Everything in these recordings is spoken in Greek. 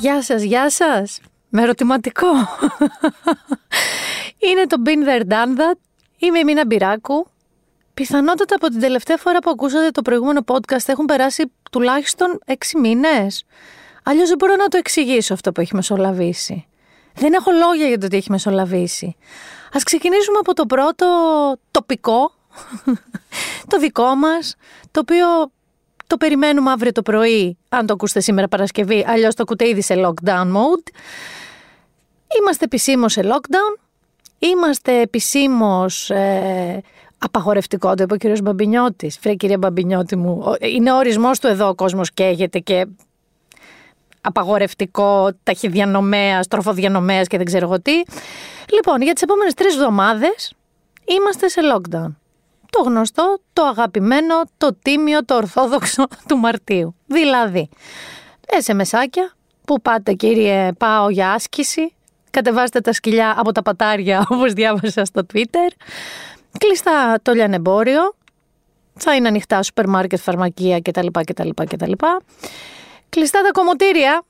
Γεια σας, γεια σας. Με ερωτηματικό. Είναι το Been There Done That. Είμαι η Μίνα Μπυράκου. Πιθανότατα από την τελευταία φορά που ακούσατε το προηγούμενο podcast έχουν περάσει τουλάχιστον έξι μήνες. Αλλιώς δεν μπορώ να το εξηγήσω αυτό που έχει μεσολαβήσει. Δεν έχω λόγια για το τι έχει μεσολαβήσει. Ας ξεκινήσουμε από το πρώτο τοπικό, το δικό μας, το οποίο το περιμένουμε αύριο το πρωί, αν το ακούσετε σήμερα Παρασκευή, αλλιώς το ακούτε ήδη σε lockdown mode. Είμαστε επισήμως σε lockdown, είμαστε επισήμως ε, απαγορευτικό, το είπε ο κύριος Μπαμπινιώτης. Φρέ κυρία Μπαμπινιώτη μου, είναι ο ορισμός του εδώ ο κόσμος καίγεται και απαγορευτικό, ταχυδιανομέας, τροφοδιανομέας και δεν ξέρω εγώ τι. Λοιπόν, για τις επόμενες τρεις εβδομάδες είμαστε σε lockdown. Το γνωστό, το αγαπημένο, το τίμιο, το ορθόδοξο του Μαρτίου. Δηλαδή, μεσάκια που πάτε κύριε πάω για άσκηση, κατεβάστε τα σκυλιά από τα πατάρια όπως διάβασα στο Twitter, κλειστά το λιανεμπόριο, θα είναι ανοιχτά σούπερ μάρκετ, φαρμακεία κτλ. κτλ, κτλ. Κλειστά τα κομμωτήρια.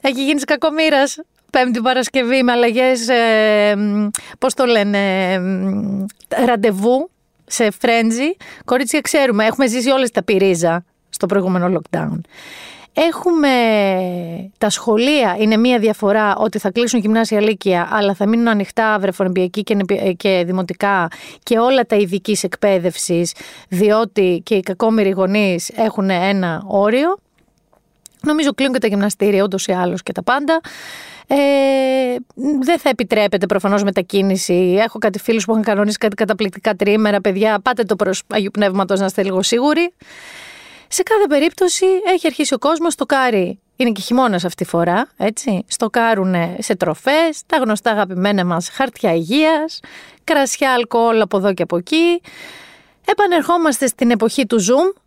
Έχει γίνει κακομήρα Πέμπτη Παρασκευή με αλλαγές. Ε, Πώς το λένε, ε, ραντεβού σε φρέντζι. Κορίτσια, ξέρουμε, έχουμε ζήσει όλες τα πυρίζα στο προηγούμενο lockdown. Έχουμε τα σχολεία, είναι μία διαφορά ότι θα κλείσουν γυμνάσια λύκεια, αλλά θα μείνουν ανοιχτά βρεφονιπιακή και, και δημοτικά και όλα τα ειδικής εκπαίδευσης, διότι και οι κακόμοιροι γονείς έχουν ένα όριο. Νομίζω κλείνουν και τα γυμναστήρια ούτως ή άλλως και τα πάντα. Ε, δεν θα επιτρέπεται προφανώς μετακίνηση. Έχω κάτι φίλους που έχουν κανονίσει κάτι καταπληκτικά τρίμερα. Παιδιά, πάτε το προς Αγίου Πνεύματος να είστε λίγο σίγουροι. Σε κάθε περίπτωση έχει αρχίσει ο κόσμος, το κάρι είναι και χειμώνας αυτή τη φορά, έτσι. Στοκάρουν σε τροφές, τα γνωστά αγαπημένα μας χαρτιά υγείας, κρασιά, αλκοόλ από εδώ και από εκεί. Επανερχόμαστε στην εποχή του Zoom,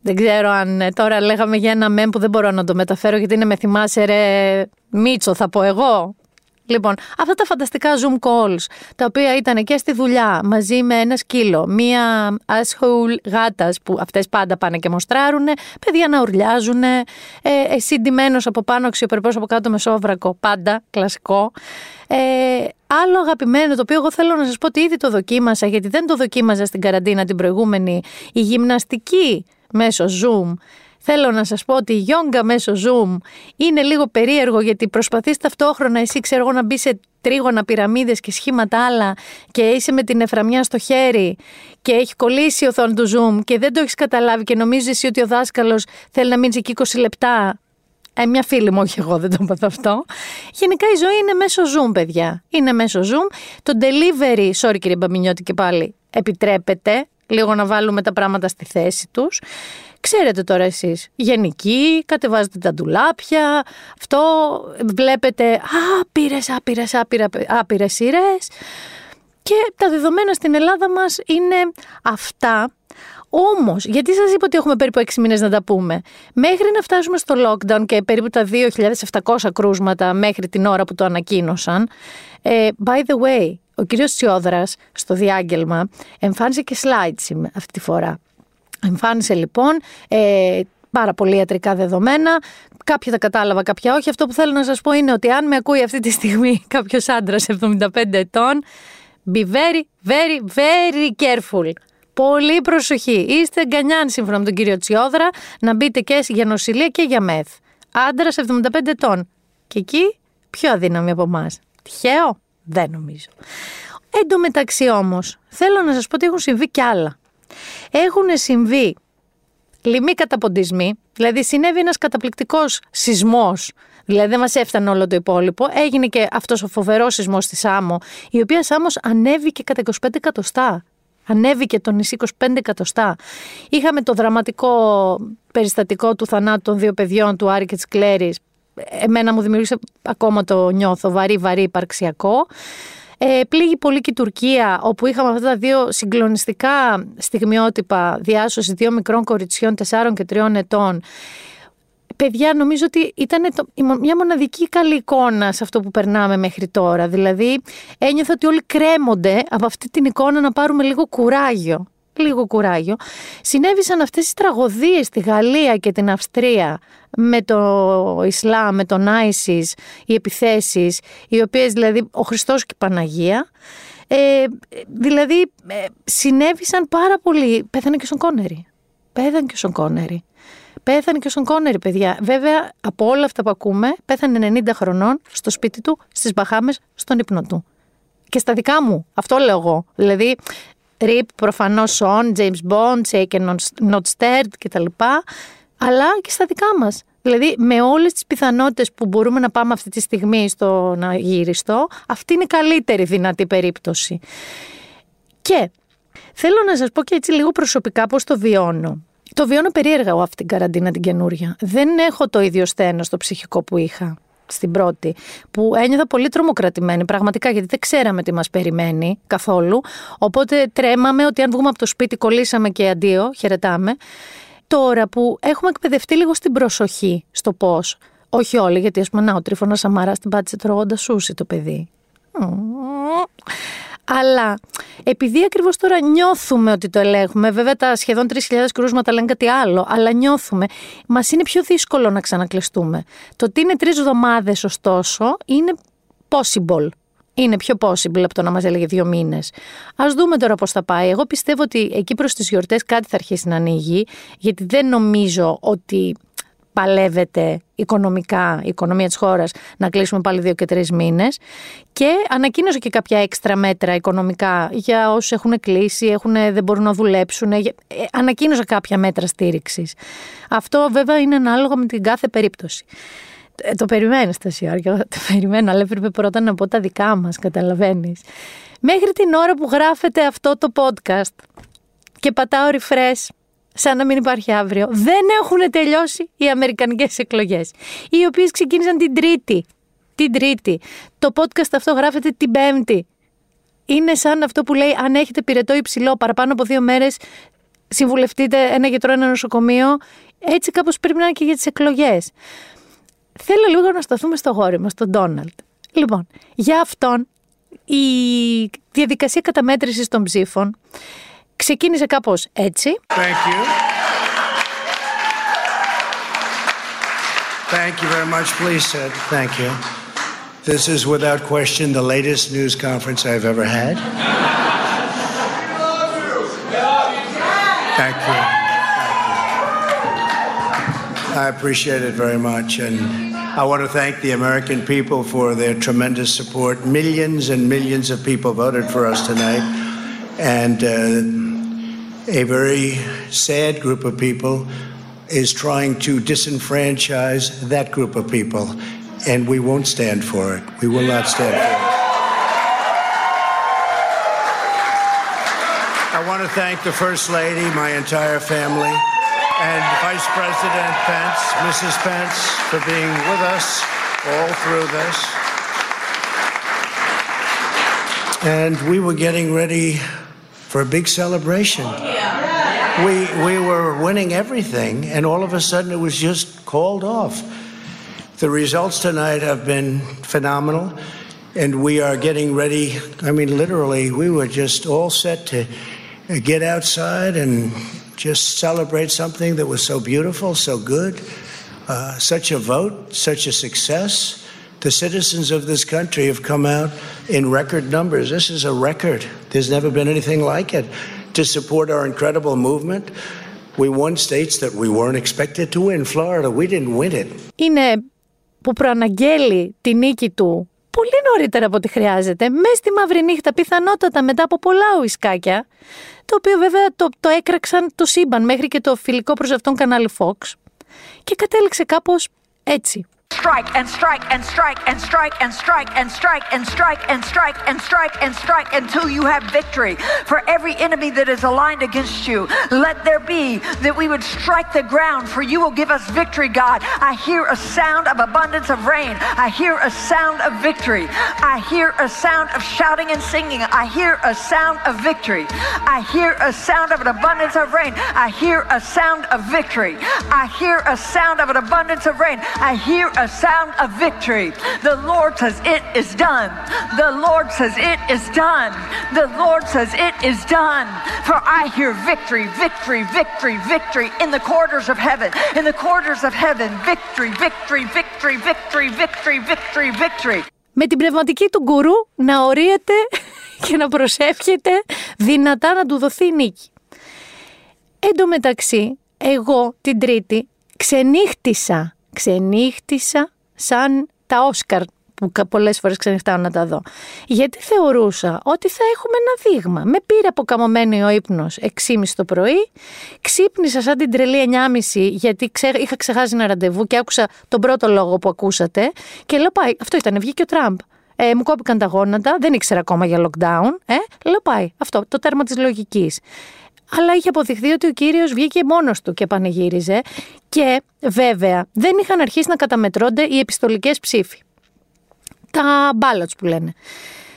δεν ξέρω αν ε, τώρα λέγαμε για ένα μέμ που δεν μπορώ να το μεταφέρω γιατί είναι με θυμάσαι ρε Μίτσο θα πω εγώ. Λοιπόν, αυτά τα φανταστικά Zoom calls, τα οποία ήταν και στη δουλειά μαζί με ένα σκύλο, μία asshole γάτας που αυτές πάντα πάνε και μοστράρουνε, παιδιά να ουρλιάζουν, ε, εσύ ντυμένο από πάνω, αξιοπρεπώ από κάτω με σόβρακο, πάντα κλασικό. Ε, άλλο αγαπημένο, το οποίο εγώ θέλω να σας πω ότι ήδη το δοκίμασα, γιατί δεν το δοκίμαζα στην καραντίνα την προηγούμενη, η γυμναστική μέσω Zoom. Θέλω να σας πω ότι η γιόγκα μέσω Zoom είναι λίγο περίεργο γιατί προσπαθείς ταυτόχρονα εσύ ξέρω εγώ να μπει σε τρίγωνα, πυραμίδες και σχήματα άλλα και είσαι με την εφραμιά στο χέρι και έχει κολλήσει η οθόνη του Zoom και δεν το έχεις καταλάβει και νομίζεις εσύ ότι ο δάσκαλος θέλει να μείνει εκεί 20 λεπτά ε, μια φίλη μου, όχι εγώ δεν το είπα αυτό. Γενικά η ζωή είναι μέσω Zoom, παιδιά. Είναι μέσω Zoom. Το delivery, sorry κύριε Μπαμινιώτη και πάλι, επιτρέπεται λίγο να βάλουμε τα πράγματα στη θέση τους. Ξέρετε τώρα εσείς, γενική, κατεβάζετε τα ντουλάπια, αυτό βλέπετε άπειρες, άπειρες, άπειρες, άπειρες σειρές και τα δεδομένα στην Ελλάδα μας είναι αυτά Όμως, γιατί σας είπα ότι έχουμε περίπου 6 μήνες να τα πούμε; Μέχρι να φτάσουμε στο lockdown και περίπου τα 2.700 κρούσματα μέχρι την ώρα που το ανακοίνωσαν. Ε, by the way, ο κύριος Τσιόδρας στο διάγγελμα εμφάνισε και slides αυτή τη φορά. Εμφάνισε λοιπόν ε, πάρα πολύ ιατρικά δεδομένα. Κάποια τα κατάλαβα, κάποια όχι. Αυτό που θέλω να σας πω είναι ότι αν με ακούει αυτή τη στιγμή κάποιος άντρας 75 ετών, be very, very, very careful. Πολύ προσοχή. Είστε γκανιάν σύμφωνα με τον κύριο Τσιόδρα να μπείτε και για νοσηλεία και για μεθ. Άντρας 75 ετών. Και εκεί πιο αδύναμη από εμάς. Τυχαίο; Δεν νομίζω. Εν τω μεταξύ όμως, θέλω να σας πω ότι έχουν συμβεί κι άλλα. Έχουν συμβεί λοιμοί καταποντισμοί, δηλαδή συνέβη ένας καταπληκτικός σεισμός. Δηλαδή δεν μας έφτανε όλο το υπόλοιπο. Έγινε και αυτός ο φοβερός σεισμός στη Σάμο, η οποία Σάμος ανέβηκε κατά 25 εκατοστά. Ανέβηκε το νησί 25 εκατοστά. Είχαμε το δραματικό περιστατικό του θανάτου των δύο παιδιών του Άρη και της Κλέρης. Εμένα μου δημιούργησε ακόμα το νιώθω βαρύ βαρύ υπαρξιακό. Ε, πλήγει πολύ και η Τουρκία, όπου είχαμε αυτά τα δύο συγκλονιστικά στιγμιότυπα διάσωση δύο μικρών κοριτσιών 4 και 3 ετών. Παιδιά, νομίζω ότι ήταν μια μοναδική καλή εικόνα σε αυτό που περνάμε μέχρι τώρα. Δηλαδή, ένιωθα ότι όλοι κρέμονται από αυτή την εικόνα να πάρουμε λίγο κουράγιο. Λίγο κουράγιο. Συνέβησαν αυτές τις τραγωδίες στη Γαλλία και την Αυστρία με το Ισλάμ, με τον Άισις, οι επιθέσεις, οι οποίες δηλαδή ο Χριστός και η Παναγία. Ε, δηλαδή ε, συνέβησαν πάρα πολύ. Πέθανε και ο Σον Κόνερη. Πέθανε και ο Σον Κόνερη. Πέθανε και ο Σον Κόνερη, παιδιά. Βέβαια, από όλα αυτά που ακούμε, πέθανε 90 χρονών στο σπίτι του, στις Μπαχάμες, στον ύπνο του. Και στα δικά μου. Αυτό λέω εγώ. Δηλαδή, Ρίπ, προφανώς Σον, James Bond, Shaken Not Stirred κτλ. Αλλά και στα δικά μας. Δηλαδή, με όλες τις πιθανότητες που μπορούμε να πάμε αυτή τη στιγμή στο να γυριστώ, αυτή είναι η καλύτερη δυνατή περίπτωση. Και θέλω να σας πω και έτσι λίγο προσωπικά πώς το βιώνω. Το βιώνω περίεργα εγώ αυτή την καραντίνα την καινούρια. Δεν έχω το ίδιο στένο στο ψυχικό που είχα στην πρώτη, που ένιωθα πολύ τρομοκρατημένη πραγματικά γιατί δεν ξέραμε τι μας περιμένει καθόλου. Οπότε τρέμαμε ότι αν βγούμε από το σπίτι κολλήσαμε και αντίο, χαιρετάμε. Τώρα που έχουμε εκπαιδευτεί λίγο στην προσοχή στο πώς. Όχι όλοι, γιατί ας πούμε, να, ο Τρίφωνας Σαμαράς την πάτησε τρώγοντας σούσι το παιδί. Αλλά επειδή ακριβώς τώρα νιώθουμε ότι το ελέγχουμε, βέβαια τα σχεδόν 3.000 κρούσματα λένε κάτι άλλο, αλλά νιώθουμε, μας είναι πιο δύσκολο να ξανακλειστούμε. Το ότι είναι τρεις εβδομάδες, ωστόσο, είναι possible. Είναι πιο possible από το να μας έλεγε δύο μήνες. Α δούμε τώρα πώς θα πάει. Εγώ πιστεύω ότι εκεί προς τις γιορτές κάτι θα αρχίσει να ανοίγει, γιατί δεν νομίζω ότι παλεύεται οικονομικά η οικονομία της χώρας να κλείσουμε πάλι δύο και τρεις μήνες και ανακοίνωσε και κάποια έξτρα μέτρα οικονομικά για όσους έχουν κλείσει, έχουν, δεν μπορούν να δουλέψουν, ε, ανακοίνωσε κάποια μέτρα στήριξης. Αυτό βέβαια είναι ανάλογα με την κάθε περίπτωση. Ε, το περιμένω στα το περιμένω, αλλά έπρεπε πρώτα να πω τα δικά μας, καταλαβαίνεις. Μέχρι την ώρα που γράφεται αυτό το podcast και πατάω refresh σαν να μην υπάρχει αύριο. Δεν έχουν τελειώσει οι αμερικανικές εκλογές, οι οποίες ξεκίνησαν την Τρίτη. Την Τρίτη. Το podcast αυτό γράφεται την Πέμπτη. Είναι σαν αυτό που λέει αν έχετε πυρετό υψηλό παραπάνω από δύο μέρες συμβουλευτείτε ένα γιατρό, ένα νοσοκομείο. Έτσι κάπως πρέπει να είναι και για τις εκλογές. Θέλω λίγο να σταθούμε στο γόρι μας, τον Ντόναλτ. Λοιπόν, για αυτόν η διαδικασία καταμέτρησης των ψήφων ξεκίνησε κάπως έτσι. Thank you. Thank you very much. Please sit. Thank you. This is without question the latest news conference I've ever had. Thank you. I appreciate it very much. And I want to thank the American people for their tremendous support. Millions and millions of people voted for us tonight. And uh, a very sad group of people is trying to disenfranchise that group of people, and we won't stand for it. We will not stand for it. I want to thank the First Lady, my entire family, and Vice President Pence, Mrs. Pence, for being with us all through this. And we were getting ready for a big celebration. We, we were winning everything, and all of a sudden it was just called off. The results tonight have been phenomenal, and we are getting ready. I mean, literally, we were just all set to get outside and just celebrate something that was so beautiful, so good, uh, such a vote, such a success. The citizens of this country have come out in record numbers. This is a record. There's never been anything like it. To support our incredible movement. We won states that we weren't expected to win. Florida, we didn't win it. Είναι που προαναγγέλει τη νίκη του πολύ νωρίτερα από ό,τι χρειάζεται, μες στη μαύρη νύχτα, πιθανότατα μετά από πολλά ουισκάκια, το οποίο βέβαια το, το έκραξαν το σύμπαν μέχρι και το φιλικό προς αυτόν κανάλι Fox και κατέληξε κάπως έτσι. Strike and strike and strike and strike and strike and strike and strike and strike and strike and strike until you have victory. For every enemy that is aligned against you, let there be that we would strike the ground, for you will give us victory, God. I hear a sound of abundance of rain. I hear a sound of victory. I hear a sound of shouting and singing. I hear a sound of victory. I hear a sound of an abundance of rain. I hear a sound of victory. I hear a sound of an abundance of rain. I hear a a sound of victory. The Lord says, It is done. The Lord says, It is done. The Lord says, It is done. For I hear victory, victory, victory, victory in the quarters of heaven. In the quarters of heaven, victory, victory, victory, victory, victory, victory, victory. Με την πνευματική του γκουρού να ορίεται και να προσεύχεται δυνατά να του δοθεί νίκη. Εν τω μεταξύ, εγώ την Τρίτη ξενύχτησα, ξενύχτησα σαν τα Όσκαρ που πολλές φορές ξενυχτάω να τα δω. Γιατί θεωρούσα ότι θα έχουμε ένα δείγμα. Με πήρε αποκαμωμένο ο ύπνος 6.30 το πρωί, ξύπνησα σαν την τρελή 9.30 γιατί είχα ξεχάσει ένα ραντεβού και άκουσα τον πρώτο λόγο που ακούσατε. Και λέω πάει, αυτό ήταν, βγήκε ο Τραμπ. Ε, μου κόπηκαν τα γόνατα, δεν ήξερα ακόμα για lockdown. Ε, λέω πάει, αυτό, το τέρμα της λογικής αλλά είχε αποδειχθεί ότι ο κύριος βγήκε μόνος του και πανηγύριζε και βέβαια δεν είχαν αρχίσει να καταμετρώνται οι επιστολικές ψήφοι. Τα ballots που λένε.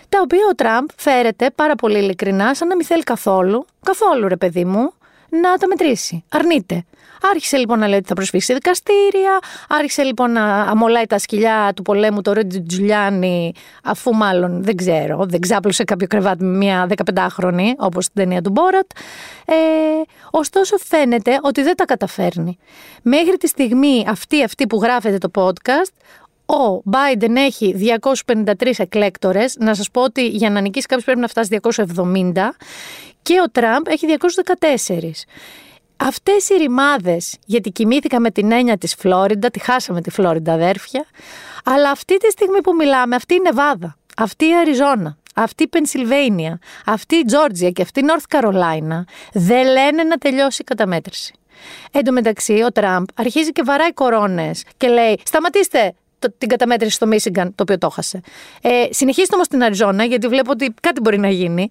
Τα οποία ο Τραμπ φέρεται πάρα πολύ ειλικρινά σαν να μην θέλει καθόλου, καθόλου ρε παιδί μου, να τα μετρήσει. Αρνείται. Άρχισε λοιπόν να λέει ότι θα προσφύγει σε δικαστήρια, άρχισε λοιπόν να αμολάει τα σκυλιά του πολέμου το Ρέντζι Τζουλιάνι, αφού μάλλον δεν ξέρω, δεν ξάπλωσε κάποιο κρεβάτι με μια 15χρονη, όπως στην ταινία του Μπόρατ. Ε, ωστόσο φαίνεται ότι δεν τα καταφέρνει. Μέχρι τη στιγμή αυτή, αυτή που γράφεται το podcast, ο Biden έχει 253 εκλέκτορες, να σας πω ότι για να νικήσει κάποιος πρέπει να φτάσει 270 και ο Τραμπ έχει 214. Αυτές οι ρημάδες, γιατί κοιμήθηκα με την έννοια της Φλόριντα, τη χάσαμε τη Φλόριντα αδέρφια, αλλά αυτή τη στιγμή που μιλάμε, αυτή η Νεβάδα, αυτή η Αριζόνα, αυτή η Πενσιλβέινια, αυτή η Τζόρτζια και αυτή η Νόρθ Καρολάινα δεν λένε να τελειώσει η καταμέτρηση. Εν τω μεταξύ, ο Τραμπ αρχίζει και βαράει κορώνες και λέει: Σταματήστε την καταμέτρηση στο Μίσιγκαν, το οποίο το έχασε. Ε, συνεχίστε όμως στην Αριζόνα, γιατί βλέπω ότι κάτι μπορεί να γίνει.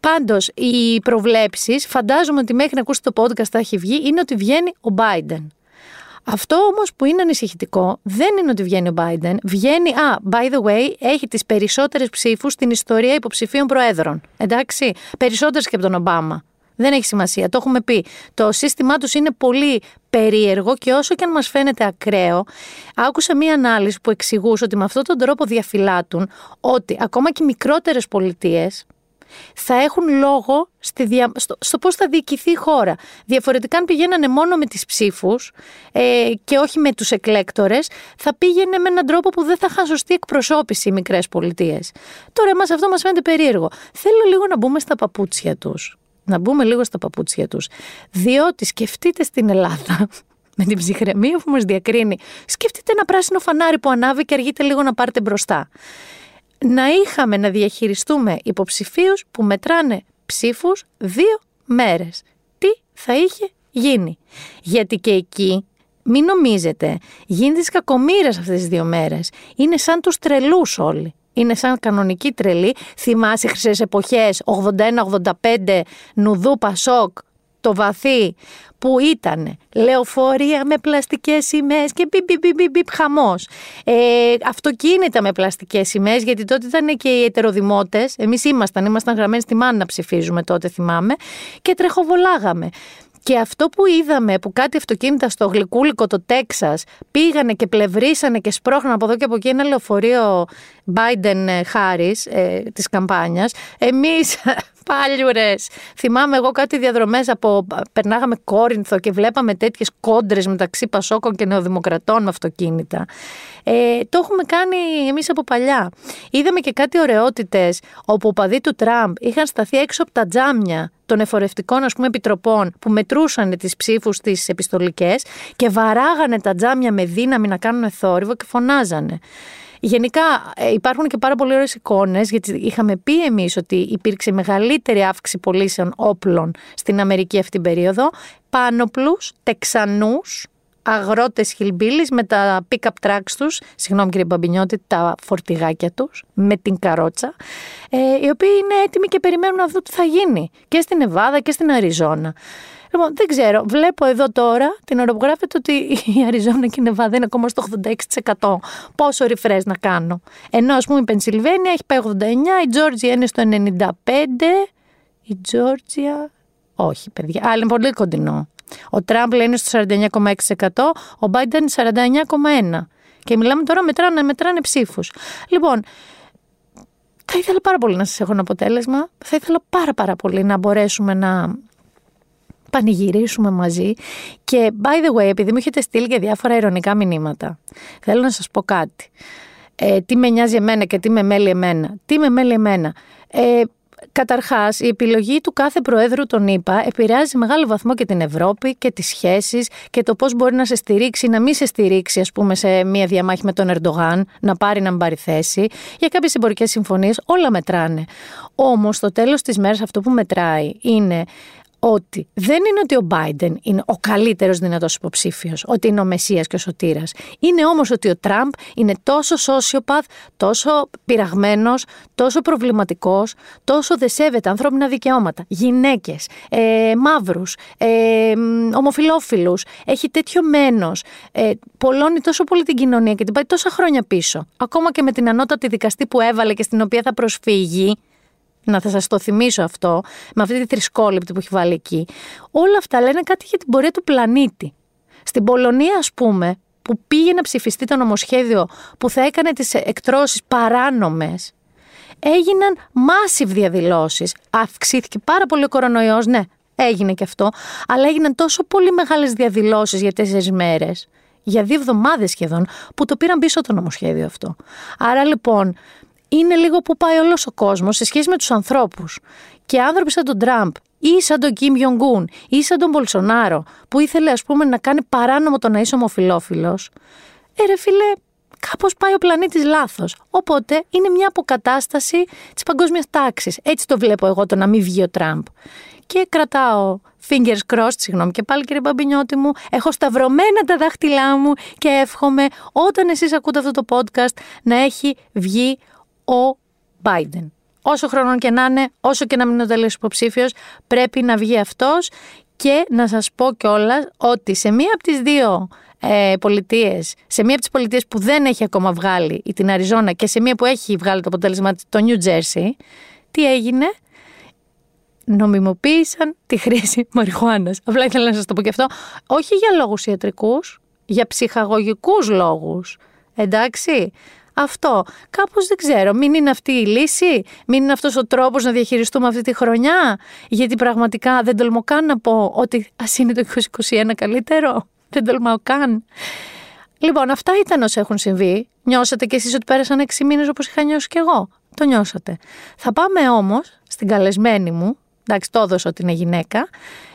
Πάντως, οι προβλέψεις, φαντάζομαι ότι μέχρι να ακούσει το podcast θα έχει βγει, είναι ότι βγαίνει ο Biden. Αυτό όμως που είναι ανησυχητικό δεν είναι ότι βγαίνει ο Biden. Βγαίνει, α, by the way, έχει τις περισσότερες ψήφους στην ιστορία υποψηφίων προέδρων. Εντάξει, περισσότερες και από τον Ομπάμα. Δεν έχει σημασία, το έχουμε πει. Το σύστημά τους είναι πολύ περίεργο και όσο και αν μας φαίνεται ακραίο, άκουσα μία ανάλυση που εξηγούσε ότι με αυτόν τον τρόπο διαφυλάτουν ότι ακόμα και οι μικρότερες πολιτείες, θα έχουν λόγο στη δια... στο, στο πώς θα διοικηθεί η χώρα. Διαφορετικά αν πηγαίνανε μόνο με τις ψήφους ε, και όχι με τους εκλέκτορες, θα πήγαινε με έναν τρόπο που δεν θα είχαν σωστή εκπροσώπηση οι μικρές πολιτείες. Τώρα μας αυτό μας φαίνεται περίεργο. Θέλω λίγο να μπούμε στα παπούτσια τους. Να μπούμε λίγο στα παπούτσια τους. Διότι σκεφτείτε στην Ελλάδα με την ψυχραιμία που μας διακρίνει. Σκεφτείτε ένα πράσινο φανάρι που ανάβει και αργείτε λίγο να πάρετε μπροστά να είχαμε να διαχειριστούμε υποψηφίους που μετράνε ψήφους δύο μέρες. Τι θα είχε γίνει; Γιατί και εκεί μην νομίζετε, γίνεται κακομήρες αυτές τις δύο μέρες. Είναι σαν τους τρελούς όλοι. Είναι σαν κανονική τρελή. Θυμάσαι χρυσές εποχές, 81-85, Νουδού Πασόκ, το βαθύ που ήταν λεωφορεία με πλαστικές σημαίες και μπιπ μπιπ μπιπ μπιπ χαμός. Ε, αυτοκίνητα με πλαστικές σημαίες γιατί τότε ήταν και οι ετεροδημότες, εμείς ήμασταν, ήμασταν γραμμένοι στη μάνα να ψηφίζουμε τότε θυμάμαι και τρεχοβολάγαμε. Και αυτό που είδαμε που κάτι αυτοκίνητα στο γλυκούλικο το Τέξας πήγανε και πλευρίσανε και σπρώχναν από εδώ και από εκεί ένα λεωφορείο Biden Harris ε, της καμπάνιας. Εμείς πάλιουρες. Θυμάμαι εγώ κάτι διαδρομές από. Περνάγαμε Κόρινθο και βλέπαμε τέτοιες κόντρες μεταξύ Πασόκων και Νεοδημοκρατών με αυτοκίνητα. Ε, το έχουμε κάνει εμείς από παλιά. Είδαμε και κάτι ωραιότητες όπου ο παδί του Τραμπ είχαν σταθεί έξω από τα τζάμια των εφορευτικών ας πούμε, επιτροπών που μετρούσαν τις ψήφους τις επιστολικές και βαράγανε τα τζάμια με δύναμη να κάνουν θόρυβο και φωνάζανε. Γενικά ε, υπάρχουν και πάρα πολύ ωραίες εικόνες γιατί είχαμε πει εμείς ότι υπήρξε μεγαλύτερη αύξηση πωλήσεων όπλων στην Αμερική αυτή την περίοδο. Πάνοπλους, Τεξανούς, αγρότες χιλμπίλης με τα pick-up trucks τους, συγγνώμη κύριε Μπαμπινιώτη, τα φορτηγάκια τους, με την καρότσα, ε, οι οποίοι είναι έτοιμοι και περιμένουν να δουν τι θα γίνει και στην Εβάδα και στην Αριζόνα. Λοιπόν, δεν ξέρω. Βλέπω εδώ τώρα την ώρα που γράφεται ότι η Αριζόνα και η Νεβάδα είναι ακόμα στο 86%. Πόσο refresh να κάνω. Ενώ, ας πούμε, η Πενσιλβένια έχει πάει 89, η Τζόρτζια είναι στο 95. Η Τζόρτζια. Όχι, παιδιά. Αλλά είναι πολύ κοντινό. Ο Τραμπ είναι στο 49,6%, ο Biden 49,1%. Και μιλάμε τώρα μετράνε, μετράνε ψήφους. Λοιπόν, θα ήθελα πάρα πολύ να σας έχω ένα αποτέλεσμα. Θα ήθελα πάρα πάρα πολύ να μπορέσουμε να πανηγυρίσουμε μαζί. Και by the way, επειδή μου έχετε στείλει και διάφορα ειρωνικά μηνύματα, θέλω να σας πω κάτι. Ε, τι με νοιάζει εμένα και τι με μέλει εμένα. Τι με μέλει εμένα. Ε, Καταρχάς, η επιλογή του κάθε Προέδρου, τον είπα, επηρεάζει μεγάλο βαθμό και την Ευρώπη και τις σχέσεις και το πώς μπορεί να σε στηρίξει ή να μην σε στηρίξει, ας πούμε, σε μία διαμάχη με τον Ερντογάν, να πάρει να μην πάρει θέση. Για κάποιες εμπορικές συμφωνίες, όλα μετράνε. Όμως, στο τέλος της μέρας, αυτό που μετράει είναι ότι δεν είναι ότι ο Biden είναι ο καλύτερος δυνατός υποψήφιος, ότι είναι ο Μεσσίας και ο Σωτήρας. Είναι όμως ότι ο Τραμπ είναι τόσο sociopath, τόσο πειραγμένος, τόσο προβληματικός, τόσο δεσέβεται ανθρώπινα δικαιώματα, γυναίκες, ε, μαύρους, ε, ομοφιλόφιλους, έχει τέτοιο μένος, ε, πολλώνει τόσο πολύ την κοινωνία και την πάει τόσα χρόνια πίσω. Ακόμα και με την ανώτατη δικαστή που έβαλε και στην οποία θα προσφύγει, να θα σας το θυμίσω αυτό, με αυτή τη θρησκόληπτη που έχει βάλει εκεί. Όλα αυτά λένε κάτι για την πορεία του πλανήτη. Στην Πολωνία, ας πούμε, που πήγε να ψηφιστεί το νομοσχέδιο που θα έκανε τις εκτρώσεις παράνομες, έγιναν massive διαδηλώσεις. Αυξήθηκε πάρα πολύ ο κορονοϊός, ναι, έγινε και αυτό, αλλά έγιναν τόσο πολύ μεγάλες διαδηλώσεις για τέσσερις μέρες, για δύο εβδομάδες σχεδόν, που το πήραν πίσω το νομοσχέδιο αυτό. Άρα λοιπόν, είναι λίγο που πάει όλος ο κόσμος σε σχέση με τους ανθρώπους. Και άνθρωποι σαν τον Τραμπ ή σαν τον Κιμ Γιονγκούν ή σαν τον Μπολσονάρο, που ήθελε, ας πούμε, να κάνει παράνομο το να είσαι ομοφυλόφιλο. Ε, ρε φίλε, κάπως πάει ο πλανήτης λάθος. Οπότε είναι μια αποκατάσταση της παγκόσμιας τάξης. Έτσι το βλέπω εγώ το να μην βγει ο Τραμπ. Και κρατάω fingers crossed, συγγνώμη και πάλι κύριε Μπαμπινιώτη μου, έχω σταυρωμένα τα δάχτυλά μου και εύχομαι όταν εσείς ακούτε αυτό το podcast να έχει βγει ο Biden. Όσο χρόνο και να είναι, όσο και να μην είναι ο τέλειος υποψήφιος, πρέπει να βγει αυτός και να σας πω κιόλας ότι σε μία από τις δύο ε, πολιτείες, σε μία από τις πολιτείες που δεν έχει ακόμα βγάλει η την Αριζόνα και σε μία που έχει βγάλει το αποτέλεσμα το New Jersey, τι έγινε, νομιμοποίησαν τη χρήση μαριχουάνας. Απλά ήθελα να σας το πω και αυτό, όχι για λόγους ιατρικούς, για ψυχαγωγικούς λόγους. Εντάξει, αυτό. Κάπως δεν ξέρω. Μην είναι αυτή η λύση, μην είναι αυτός ο τρόπος να διαχειριστούμε αυτή τη χρονιά; Γιατί πραγματικά δεν τολμώ καν να πω ότι ας είναι το 2021 καλύτερο. Δεν τολμάω καν. Λοιπόν, αυτά ήταν όσα έχουν συμβεί. Νιώσατε κι εσείς ότι πέρασαν 6 μήνες όπως είχα νιώσει κι εγώ; Το νιώσατε. Θα πάμε όμως στην καλεσμένη μου, εντάξει το έδωσα ότι είναι γυναίκα,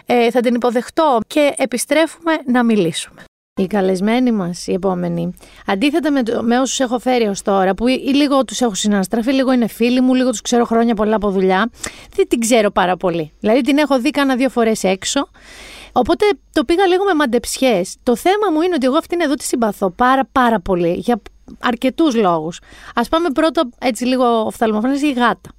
ε, θα την υποδεχτώ και επιστρέφουμε να μιλήσουμε. Η καλεσμένη μας, η επόμενη, αντίθετα με, με όσους έχω φέρει ως τώρα, που ή, λίγο τους έχω συναναστραφεί, λίγο είναι φίλοι μου, λίγο τους ξέρω χρόνια πολλά από δουλειά, δεν την ξέρω πάρα πολύ. Δηλαδή την έχω δει κάνα δύο φορές έξω. Οπότε το πήγα λίγο με μαντεψιές. Το θέμα μου είναι ότι εγώ αυτήν εδώ τη συμπαθώ πάρα πάρα πολύ για αρκετούς λόγους. Α πάμε πρώτα έτσι λίγο οφθαλμοφρόνε η γάτα.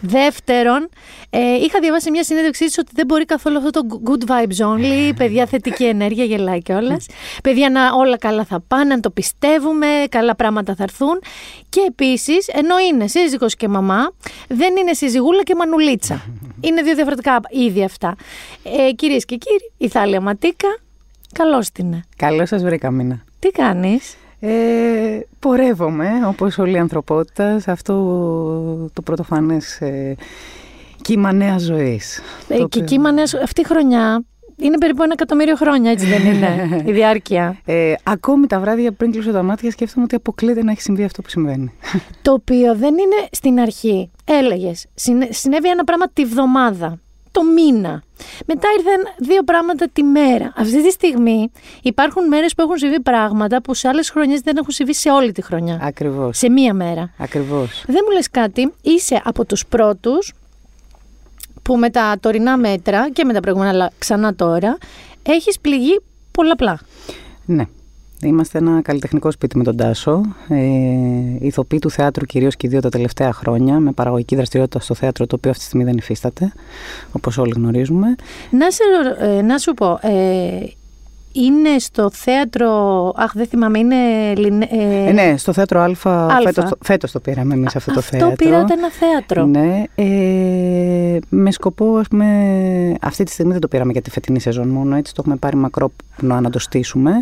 Δεύτερον, ε, είχα διαβάσει μια συνέντευξή της ότι δεν μπορεί καθόλου αυτό το good vibes only, παιδιά θετική ενέργεια, γελάει κιόλας. παιδιά να όλα καλά θα πάνε, να το πιστεύουμε, καλά πράγματα θα έρθουν. Και επίσης, ενώ είναι σύζυγος και μαμά, δεν είναι συζυγούλα και μανουλίτσα. είναι δύο διαφορετικά είδη αυτά. Ε, Κυρίες και κύριοι, η Θάλια Ματίκα, καλώς την. Καλώς σας βρήκα, Μίνα. Τι κάνεις; Ε, πορεύομαι, όπως όλη η ανθρωπότητα, σε αυτό το πρωτοφανές ε, κύμα νέας ζωής. Ε, και κύμα νέας, αυτή η χρονιά είναι περίπου ένα εκατομμύριο χρόνια, έτσι δεν είναι, η διάρκεια. Ε, ακόμη τα βράδια πριν κλείσω τα μάτια σκέφτομαι ότι αποκλείται να έχει συμβεί αυτό που συμβαίνει. Το οποίο δεν είναι στην αρχή. Έλεγες, συνέβη ένα πράγμα τη βδομάδα το μήνα. Μετά ήρθαν δύο πράγματα τη μέρα. Αυτή τη στιγμή υπάρχουν μέρες που έχουν συμβεί πράγματα που σε άλλες χρονιές δεν έχουν συμβεί σε όλη τη χρονιά. Ακριβώς. Σε μία μέρα. Ακριβώς. Δεν μου λες κάτι, είσαι από τους πρώτους που με τα τωρινά μέτρα και με τα προηγούμενα, αλλά ξανά τώρα, έχεις πληγεί πολλαπλά. Ναι. Είμαστε ένα καλλιτεχνικό σπίτι με τον Τάσο. Ε, ηθοποιοί του θεάτρου κυρίως και οι δύο τα τελευταία χρόνια, με παραγωγική δραστηριότητα στο θέατρο, το οποίο αυτή τη στιγμή δεν υφίσταται, όπως όλοι γνωρίζουμε. Να, σε, ε, να σου πω, ε, είναι στο θέατρο. Αχ, δεν θυμάμαι, είναι. Ε, ναι, στο θέατρο Α. Αλφα. Φέτος, το πήραμε εμείς αυτό το θέατρο. Αυτό πήρατε ένα θέατρο. Ναι. Ε, με σκοπό, ας πούμε. Αυτή τη στιγμή δεν το πήραμε για τη φετινή σεζόν μόνο, έτσι το έχουμε πάρει μακρόπνο να το στήσουμε.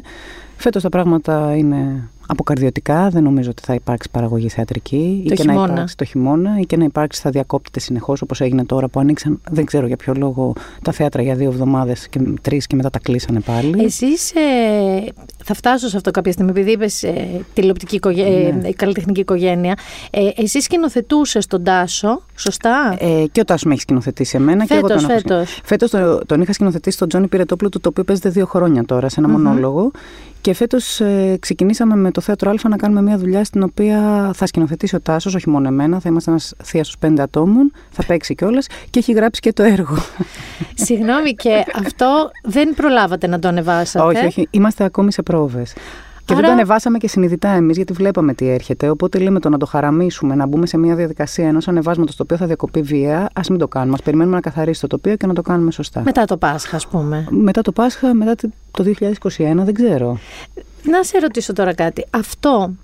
Φέτος τα πράγματα είναι αποκαρδιωτικά. Δεν νομίζω ότι θα υπάρξει παραγωγή θεατρική. Το ή και χειμώνα. να υπάρξει το χειμώνα ή και να υπάρξει θα διακόπτεται συνεχώς όπως έγινε τώρα που ανοίξαν. Δεν ξέρω για ποιο λόγο τα θέατρα για δύο εβδομάδες και τρεις και μετά τα κλείσανε πάλι. Εσείς ε, θα φτάσω σε αυτό κάποια στιγμή, επειδή είπες ε, τηλεοπτική οικογέ- Ναι. ε, καλλιτεχνική οικογένεια. Ε, εσύ σκηνοθετούσες τον Τάσο, σωστά; Ε, και ο Τάσος με έχει σκηνοθετήσει εμένα και εγώ Φέτος, τον έχω φέτος. Φέτος το- τον είχα σκηνοθετήσει στον Τζόνι Πυρετόπουλο, το οποίο παίζεται δύο χρόνια τώρα σε ενα μονόλογο. Και φέτος ε, ξεκινήσαμε με το θέατρο Α να κάνουμε μια δουλειά στην οποία θα σκηνοθετήσει ο Τάσος, όχι μόνο εμένα, θα είμαστε ένας θεία στου πέντε ατόμων, θα παίξει κιόλας και έχει γράψει και το έργο. Συγγνώμη, και αυτό δεν προλάβατε να το ανεβάσατε; όχι, όχι, είμαστε ακόμη σε πρόβες. Και δεν Άρα- το ανεβάσαμε και συνειδητά εμείς, γιατί βλέπαμε τι έρχεται. Οπότε λέμε το να το χαραμίσουμε, να μπούμε σε μια διαδικασία ενός ανεβάσματος το οποίο θα διακοπεί βία, ας μην το κάνουμε. Α περιμένουμε να καθαρίσει το τοπίο και να το κάνουμε σωστά. Μετά το Πάσχα, ας πούμε. Μετά το Πάσχα, μετά το 2021, δεν ξέρω. Να σε ρωτήσω τώρα κάτι. Αυτό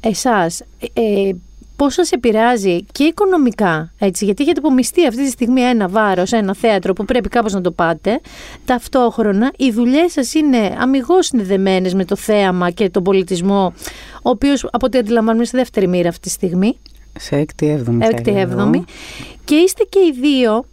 εσάς ε, πώς σας επηρεάζει και οικονομικά, έτσι, γιατί έχετε απομειστεί αυτή τη στιγμή ένα βάρος, ένα θέατρο που πρέπει κάπως να το πάτε. Ταυτόχρονα οι δουλειές σας είναι αμυγός συνδεδεμένες με το θέαμα και τον πολιτισμό, ο οποίος από ό,τι αντιλαμβάνομαι είναι στη δεύτερη μοίρα αυτή τη στιγμή, Σε έκτη, έβδομη. θα έκτη, έλεγα έβδομη. εγώ. Και είστε και οι δύο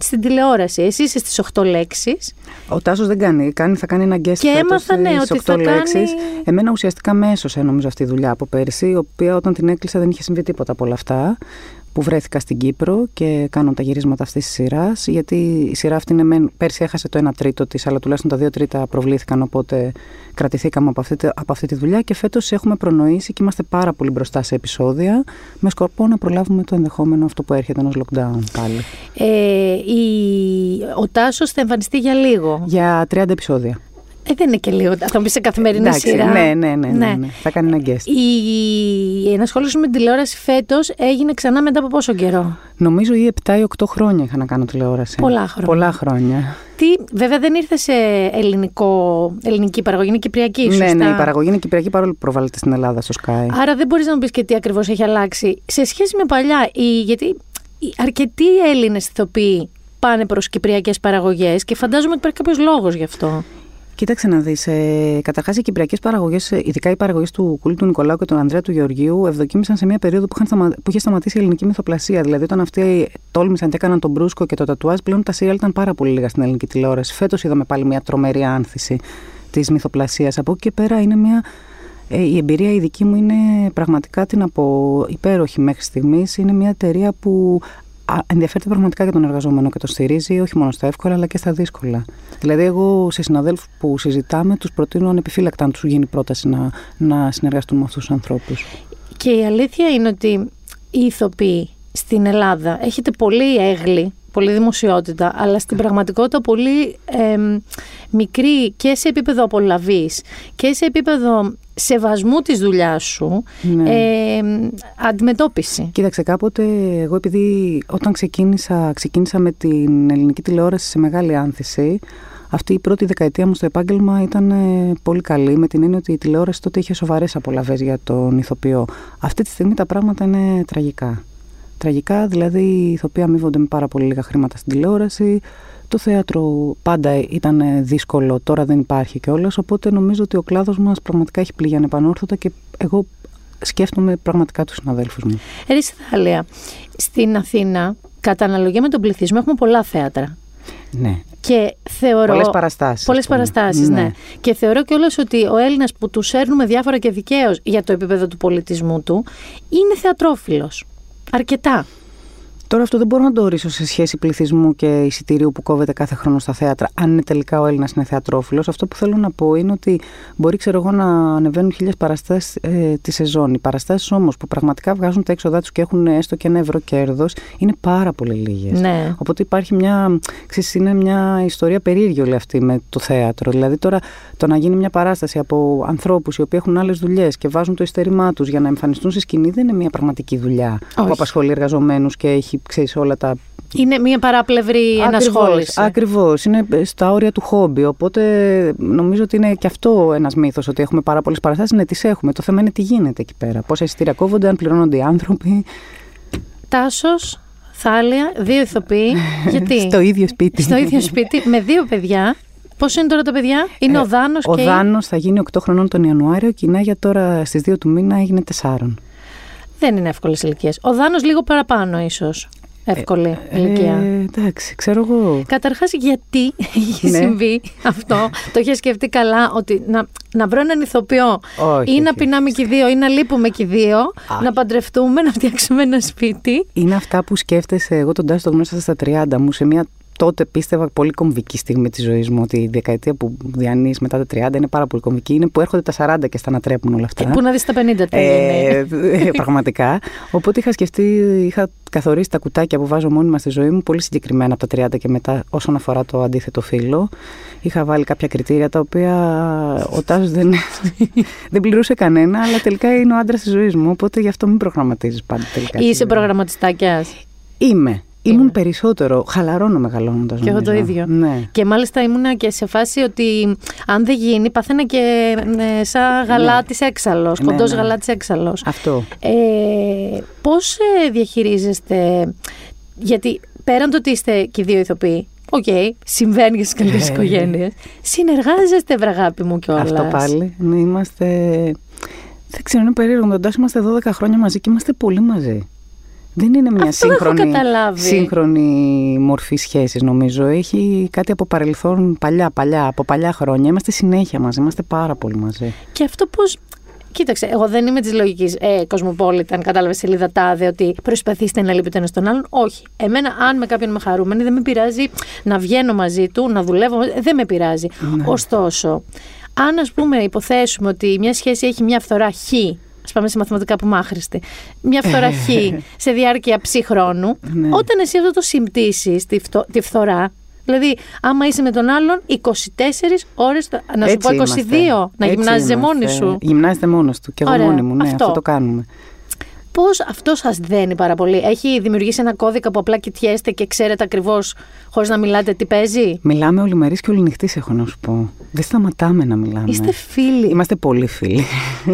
στην τηλεόραση. Εσύ είσαι στις 8 λέξεις. Ο Τάσος δεν κάνει. κάνει. Θα κάνει ένα guest Και φέτος έμαθα, ναι, στις ότι θα οκτώ λέξεις. κάνει- Εμένα ουσιαστικά με έσωσε νομίζω αυτή η δουλειά από πέρσι, η οποία όταν την έκλεισα δεν είχε συμβεί τίποτα από όλα αυτά. Που βρέθηκα στην Κύπρο και κάνω τα γυρίσματα αυτής της σειράς. Γιατί η σειρά αυτή είναι μεν, πέρσι έχασε το 1 τρίτο της, αλλά τουλάχιστον τα 2 τρίτα προβλήθηκαν. Οπότε κρατηθήκαμε από αυτή, από αυτή τη δουλειά και φέτος έχουμε προνοήσει και είμαστε πάρα πολύ μπροστά σε επεισόδια με σκοπό να προλάβουμε το ενδεχόμενο αυτό που έρχεται ενός lockdown πάλι. Ε, η, ο Τάσος θα εμφανιστεί για λίγο. Για 30 επεισόδια. Ε, δεν είναι και λίγο. Θα μου πει σε καθημερινή Εντάξει, σειρά. Ναι, ναι, ναι, ναι, ναι. Θα κάνει ένα guest. Η, η ενασχόληση με την τηλεόραση φέτος έγινε ξανά μετά από πόσο καιρό; Νομίζω ή 7 ή 8 χρόνια είχα να κάνω τηλεόραση. Πολλά χρόνια. Πολλά χρόνια. Τι, βέβαια δεν ήρθε σε ελληνικό, ελληνική παραγωγή, είναι κυπριακή, σωστά. Ναι, ναι, η παραγωγή είναι κυπριακή παρόλο που προβάλλεται στην Ελλάδα στο Sky. Άρα δεν μπορείς να μου πεις και τι ακριβώς έχει αλλάξει. Σε σχέση με παλιά, η, γιατί οι αρκετοί Έλληνες ηθοποιοί πάνε προς κυπριακές παραγωγές και φαντάζομαι ότι υπάρχει κάποιος λόγος γι' αυτό. Κοίταξε να δεις. Ε, Καταρχάς, οι κυπριακές παραγωγές, ειδικά οι παραγωγές του Κούλη του Νικολάου και του Ανδρέα του Γεωργίου, ευδοκίμησαν σε μια περίοδο που, είχαν σταμα... που είχε σταματήσει η ελληνική μυθοπλασία. Δηλαδή, όταν αυτοί τόλμησαν και έκαναν τον Μπρούσκο και το Τατουάζ, πλέον τα σύριαλ ήταν πάρα πολύ λίγα στην ελληνική τηλεόραση. Φέτος είδαμε πάλι μια τρομερή άνθηση της μυθοπλασίας. Από εκεί και πέρα είναι μια. Ε, η εμπειρία η δική μου είναι πραγματικά την από υπέροχη μέχρι στιγμής. Είναι μια εταιρεία που α, ενδιαφέρεται πραγματικά για τον εργαζόμενο και το στηρίζει όχι μόνο στα εύκολα αλλά και στα δύσκολα. Δηλαδή, εγώ σε συναδέλφου που συζητάμε, τους προτείνω ανεπιφύλακτα αν τους γίνει πρόταση να, να συνεργαστούν με αυτούς τους ανθρώπους. Και η αλήθεια είναι ότι οι ηθοποιοί στην Ελλάδα έχετε πολύ έγλη, πολύ δημοσιότητα, αλλά στην πραγματικότητα πολύ εμ, μικρή και σε επίπεδο απολαβής και σε επίπεδο σεβασμού της δουλειάς σου Ναι. εμ, αντιμετώπιση. Κοίταξε, κάποτε εγώ επειδή όταν ξεκίνησα, ξεκίνησα με την ελληνική τηλεόραση σε μεγάλη άνθηση, αυτή η πρώτη δεκαετία μου στο επάγγελμα ήταν ε, πολύ καλή, με την έννοια ότι η τηλεόραση τότε είχε σοβαρές απολαυέ για τον ηθοποιό. Αυτή τη στιγμή τα πράγματα είναι τραγικά. Τραγικά, δηλαδή οι ηθοποιοί αμείβονται με πάρα πολύ λίγα χρήματα στην τηλεόραση. Το θέατρο πάντα ήταν ε, δύσκολο, τώρα δεν υπάρχει κιόλας. Οπότε νομίζω ότι ο κλάδος μας πραγματικά έχει πληγεί ανεπανόρθωτα και εγώ σκέφτομαι πραγματικά τους συναδέλφους μου. Ερήση Θάλια, στην Αθήνα, κατά αναλογία με τον πληθυσμό, έχουμε πολλά θέατρα. Ναι. Και θεωρώ. Πολλές παραστάσεις, Πολλές ας πούμε. παραστάσεις, ναι. Ναι. Και θεωρώ κιόλας ότι ο Έλληνας που τους έρνουμε διάφορα και δικαίως για το επίπεδο του πολιτισμού του είναι θεατρόφιλος. Αρκετά. Τώρα αυτό δεν μπορώ να το ορίσω σε σχέση πληθυσμού και εισιτηρίου που κόβεται κάθε χρόνο στα θέατρα. Αν είναι τελικά ο Έλληνας είναι θεατρόφιλος, αυτό που θέλω να πω είναι ότι μπορεί ξέρω εγώ, να ανεβαίνουν χίλιες παραστάσεις ε, τη σεζόν. Οι παραστάσεις όμως που πραγματικά βγάζουν τα έξοδά τους και έχουν έστω και ένα ευρώ κέρδος είναι πάρα πολύ λίγες. Ναι. Οπότε υπάρχει μια. Ξέρεις, είναι μια ιστορία περίεργη όλη αυτή με το θέατρο. Δηλαδή τώρα το να γίνει μια παράσταση από ανθρώπους οι οποίοι έχουν άλλες δουλειές και βάζουν το ειστέρημά τους για να εμφανιστούν στη σκηνή δεν είναι μια πραγματική δουλειά Όχι. που απασχολεί εργαζομένους και έχει ξέρεις, όλα τα. Είναι μια παράπλευρη ενασχόληση. Ακριβώς. Είναι στα όρια του χόμπι. Οπότε νομίζω ότι είναι και αυτό ένας μύθος ότι έχουμε πάρα πολλές παραστάσεις. Ναι, τις έχουμε. Το θέμα είναι τι γίνεται εκεί πέρα. Πόσα εισιτήρια κόβονται, αν πληρώνονται οι άνθρωποι. Τάσος, Θάλια, δύο ηθοποιοί. Γιατί; Στο ίδιο σπίτι. Στο ίδιο σπίτι, με δύο παιδιά. Πόσο είναι τώρα τα παιδιά, Είναι Ε, ο Δάνος Ο και. η- Δάνος θα γίνει 8 χρονών τον Ιανουάριο και η Νάγια τώρα στις 2 του μήνα έγινε 4. Δεν είναι εύκολες ηλικίες. Ο Δάνος λίγο παραπάνω, ίσως. Εύκολη ηλικία. Ε, εντάξει, ξέρω εγώ. Καταρχάς γιατί έχει Ναι. συμβεί αυτό, το είχε σκεφτεί καλά, ότι να, να βρω έναν ηθοποιό Όχι, ή να όχι. πεινάμε και οι δύο ή να λείπουμε και οι δύο, να παντρευτούμε, να φτιάξουμε ένα σπίτι. Είναι αυτά που σκέφτεσαι. Εγώ τον Τάσο το γνώρισα στα 30 μου σε μια τότε πίστευα πολύ κομβική στιγμή της ζωής μου. Ότι η δεκαετία που διανύεις μετά τα 30 είναι πάρα πολύ κομβική. Είναι που έρχονται τα 40 και στα ανατρέπουν όλα αυτά. Πού να δεις τα 50 τι έγινε. Ε, πραγματικά. Οπότε είχα σκεφτεί, είχα καθορίσει τα κουτάκια που βάζω μόνιμα στη ζωή μου πολύ συγκεκριμένα από τα 30 και μετά όσον αφορά το αντίθετο φύλλο. Είχα βάλει κάποια κριτήρια τα οποία ο Τάσος δεν, δεν πληρούσε κανένα, αλλά τελικά είναι ο άντρας της ζωής μου. Οπότε γι' αυτό μην προγραμματίζεις πάντα τελικά. τη Είσαι ζωή. προγραμματιστάκιας. Είμαι. Ήμουν περισσότερο. Χαλαρώνω μεγαλώνοντας. Και εγώ το ίδιο. Ναι. Και μάλιστα ήμουνα και σε φάση ότι αν δεν γίνει, παθαίνα και ε, σαν γαλάτης έξαλλος, Ναι, κοντός ναι. γαλάτης έξαλλος. Αυτό. Ε, πώς ε, διαχειρίζεστε, γιατί πέραν το ότι είστε και οι δύο ηθοποιοί, οκ, συμβαίνει και στις καλές Ε. οικογένειες, συνεργάζεστε βρε αγάπη μου κιόλας. Αυτό πάλι. Ναι, είμαστε. Δεν ξέρω, είναι περίεργο. Με τον Τάσο είμαστε 12 χρόνια μαζί και είμαστε πολύ μαζί. Δεν είναι μια Αυτό έχω σύγχρονη, καταλάβει. σύγχρονη μορφή σχέσης, νομίζω. Έχει κάτι από παρελθόν παλιά, παλιά, από παλιά χρόνια. Είμαστε συνέχεια μαζί, είμαστε πάρα πολύ μαζί. Και αυτό πώς... Κοίταξε, εγώ δεν είμαι της λογικής ε, κοσμοπόλητα, αν κατάλαβες σελίδα τάδε, ότι προσπαθήστε να λείπετε ένας τον άλλον. Όχι. Εμένα, αν με κάποιον είμαι χαρούμενη, δεν με πειράζει να βγαίνω μαζί του, να δουλεύω. μαζί- Δεν με πειράζει. Ναι. Ωστόσο, αν ας πούμε υποθέσουμε ότι μια σχέση έχει μια φθορά χ, α πάμε σε μαθηματικά που είμαι άχρηστη, μια φθορά χ σε διάρκεια ψη χρόνου, Ναι. όταν εσύ αυτό το συμπτήσει τη, φθο- τη φθορά, Δηλαδή, άμα είσαι με τον άλλον 24 ώρες, να σου Έτσι πω 22, είμαστε. να Έτσι γυμνάζεσαι είμαστε. μόνη σου. Γυμνάζεται μόνος του. Και εγώ Ωραία, μόνη μου. Ναι, αυτό. αυτό. το κάνουμε. Πώς αυτό σας δένει πάρα πολύ; Έχει δημιουργήσει ένα κώδικα που απλά κοιτιέστε και ξέρετε ακριβώς, χωρίς να μιλάτε, τι παίζει; Μιλάμε ολημερή και οληνυχτή, έχω να σου πω. Δεν σταματάμε να μιλάμε. Είστε φίλοι. Είμαστε πολύ φίλοι.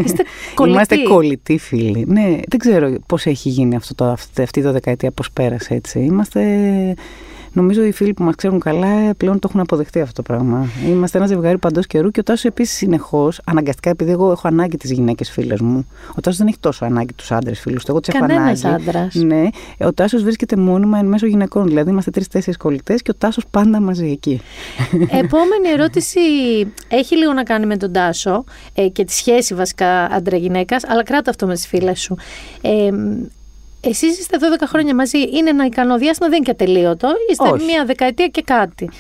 Είστε κολλητοί. Είμαστε κολλητοί φίλοι. Ναι, δεν ξέρω πώς έχει γίνει αυτό το, αυτή αυτή η δεκαετία, πώς πέρασε έτσι. Είμαστε. Νομίζω οι φίλοι που μας ξέρουν καλά ε, πλέον το έχουν αποδεχτεί αυτό το πράγμα. Είμαστε ένα ζευγάρι παντός καιρού και ο Τάσος επίσης συνεχώς, αναγκαστικά επειδή εγώ έχω ανάγκη τις γυναίκες φίλες μου. Ο Τάσος δεν έχει τόσο ανάγκη τους άντρες φίλους του. Εγώ τους έχω Κανένας ανάγκη. άντρας. Ναι, ο Τάσος βρίσκεται μόνιμα εν μέσω γυναικών. Δηλαδή είμαστε τρει-τέσσερι κολλητές και ο Τάσος πάντα μαζί εκεί. Επόμενη ερώτηση έχει λίγο να κάνει με τον Τάσο ε, και τη σχέση βασικά άντρα-γυναίκας, αλλά κράτα αυτό με τις φίλες σου. Ε, Εσείς είστε 12 χρόνια μαζί, είναι ένα ικανό διάστημα, δεν είναι και ατελείωτο. Είστε Όχι. μία δεκαετία και κάτι.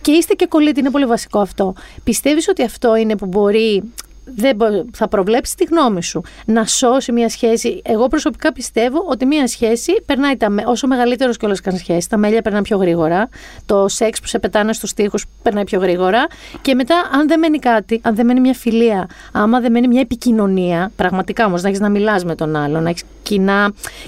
Και είστε και κολλήτοι, είναι πολύ βασικό αυτό. Πιστεύεις ότι αυτό είναι που μπορεί. Δεν μπο- θα προβλέψει τη γνώμη σου. Να σώσει μια σχέση. Εγώ προσωπικά πιστεύω ότι μια σχέση περνάει τα, με- όσο μεγαλύτερος κιόλας καν σχέση. Τα μέλια περνάνε πιο γρήγορα. Το σεξ που σε πετάνε στους τοίχου περνάει πιο γρήγορα. Και μετά, αν δεν μένει κάτι, αν δεν μένει μια φιλία, άμα δεν μένει μια επικοινωνία, πραγματικά όμως να έχεις να μιλάς με τον άλλον, να έχεις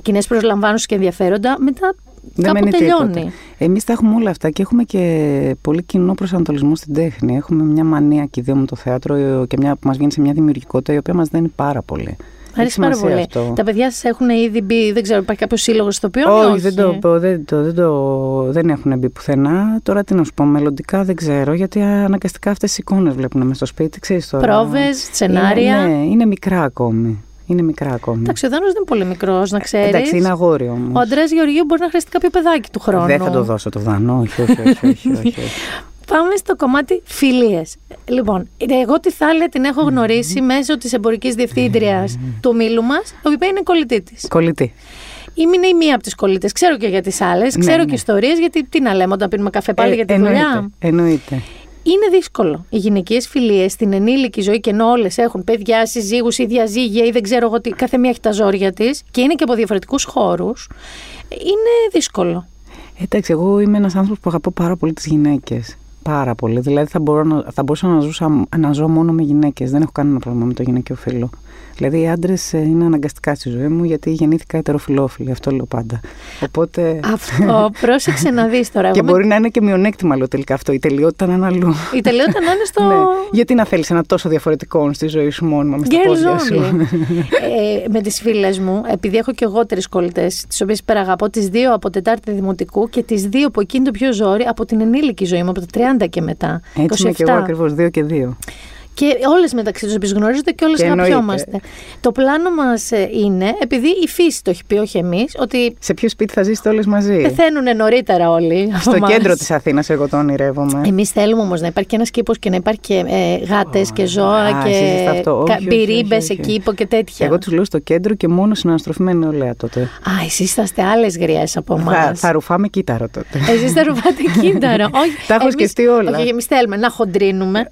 κοινές προσλαμβάνωσης και ενδιαφέροντα, μετά Δεν κάπου μένει τελειώνει. τίποτα. Εμείς τα έχουμε όλα αυτά και έχουμε και πολύ κοινό προσανατολισμό στην τέχνη. Έχουμε μια μανία και οι δύο με το θέατρο και μια που μας βγαίνει σε μια δημιουργικότητα η οποία μας δένει πάρα πολύ. Μ' αρέσει Έχει πάρα σημασία πολύ. αυτό. Τα παιδιά σας έχουν ήδη μπει, δεν ξέρω, υπάρχει κάποιος σύλλογος στο οποίο. Όχι, δεν, το, πω, δεν, το, δεν, το, δεν έχουν μπει πουθενά. Τώρα τι να σου πω, μελλοντικά δεν ξέρω, γιατί αναγκαστικά αυτές τι εικόνες βλέπουν μέσα στο σπίτι. Ξέρεις τώρα. Πρόβες, σενάρια. Είναι, ναι, είναι μικρά ακόμη. Είναι μικρά ακόμη. Εντάξει, ο Δάνος δεν είναι πολύ μικρός, να ξέρεις. Εντάξει, είναι αγόρι όμως. Ο Αντρέας Γεωργίου μπορεί να χρειαστεί κάποιο παιδάκι του χρόνου. Δεν θα το δώσω το δανό, όχι, όχι, όχι. όχι, όχι, όχι. Πάμε στο κομμάτι φιλίες. Λοιπόν, εγώ τη Θάλια την έχω γνωρίσει μέσω της εμπορικής διευθύντριας του μήλου μας, η οποία είναι κολλητή της. Κολλητή. Είναι η μία από τις κολλητές. Ξέρω και για τις άλλες, ξέρω ναι. και ιστορίες, γιατί τι να λέμε όταν πίνουμε καφέ πάλι Ε, για τη εννοείται, δουλειά. Εννοείται. Είναι δύσκολο. Οι γυναικείες φιλίες στην ενήλικη ζωή και ενώ όλες έχουν παιδιά, συζύγους ή διαζύγια ή δεν ξέρω εγώ τι, κάθε μία έχει τα ζόρια της και είναι και από διαφορετικούς χώρους, είναι δύσκολο. Εντάξει, εγώ είμαι ένας άνθρωπος που αγαπώ πάρα πολύ τις γυναίκες. Πάρα πολύ. Δηλαδή θα, μπορώ να, θα μπορούσα να, ζούσα, να ζω μόνο με γυναίκες. Δεν έχω κανένα πρόβλημα με το γυναικείο φίλο. Δηλαδή οι άντρες είναι αναγκαστικά στη ζωή μου γιατί γεννήθηκα ετεροφιλόφιλη. Αυτό λέω πάντα. Οπότε. Αυτό, πρόσεξε να δεις τώρα. και Εγώ με- μπορεί να είναι και μειονέκτημα λέω τελικά αυτό. Η τελειότητα να είναι αλλού. Η τελειότητα να είναι στο. ναι. Γιατί να θέλεις ένα τόσο διαφορετικό στη ζωή σου μόνιμα μες στα Girls πόδια σου; only. ε, με τις φίλες μου, επειδή έχω και εγώ τρεις κολλητές, τις οποίες υπεραγαπώ, τις δύο από Τετάρτη Δημοτικού και τις δύο που εκείνη το πιο ζόρι από την ενήλικη ζωή μου, από τα 30 και μετά. Έτσι 27. είμαι και εγώ ακριβώς, δύο και δύο και όλες μεταξύ τους επίσης γνωρίζονται και όλες αγαπιόμαστε. Το πλάνο μας ε, είναι, επειδή η φύση το έχει πει, όχι εμείς, ότι. Σε ποιο σπίτι θα ζήσετε όλες μαζί; Πεθαίνουν νωρίτερα όλοι. Στο κέντρο της Αθήνας, εγώ το ονειρεύομαι. Εμείς θέλουμε όμως να υπάρχει και ένας κήπος και να υπάρχει και ε, γάτες και ζώα α, και πυρίμπε εκεί και τέτοια. Εγώ τους λέω στο κέντρο και μόνο συναναστροφή με νεολαία τότε. Α, εσείς είσαστε άλλες γριές από εμάς. Θα, θα ρουφάμε κύτταρο τότε. Εσείς θα ρουφάτε κύτταρο. Τα έχω σκεφτεί όλα. Όχι, εμείς θέλουμε να χοντρίνουμε.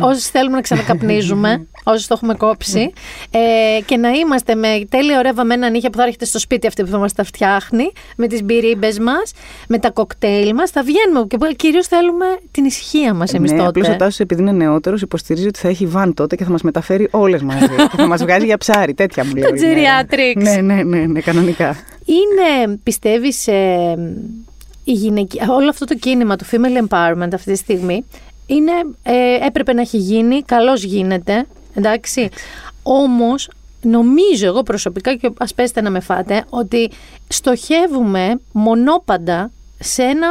Όσοι θέλουμε να ξανακαπνίζουμε, όσοι το έχουμε κόψει, ε, και να είμαστε με τέλεια ωραία βαμμένα νύχια που θα έρχεται στο σπίτι αυτή που θα μας τα φτιάχνει, με τις μπυρίμπες μας, με τα κοκτέιλ μας. Θα βγαίνουμε και κυρίως θέλουμε την ησυχία μας εμείς ναι, τότε. Απλώ ο Τάσος, επειδή είναι νεότερος, υποστηρίζει ότι θα έχει βαν τότε και θα μας μεταφέρει όλες μαζί. και θα μας βγάζει για ψάρι. Τέτοια μου λέει. Το geriatrics. Ναι, ναι, ναι, ναι, κανονικά. Είναι, πιστεύεις, ε, η γυναική, όλο αυτό το κίνημα του female empowerment αυτή τη στιγμή είναι, ε, έπρεπε να έχει γίνει, καλώς γίνεται, εντάξει. Όμως, νομίζω εγώ προσωπικά και ας πέστε να με φάτε, ότι στοχεύουμε μονόπαντα σε ένα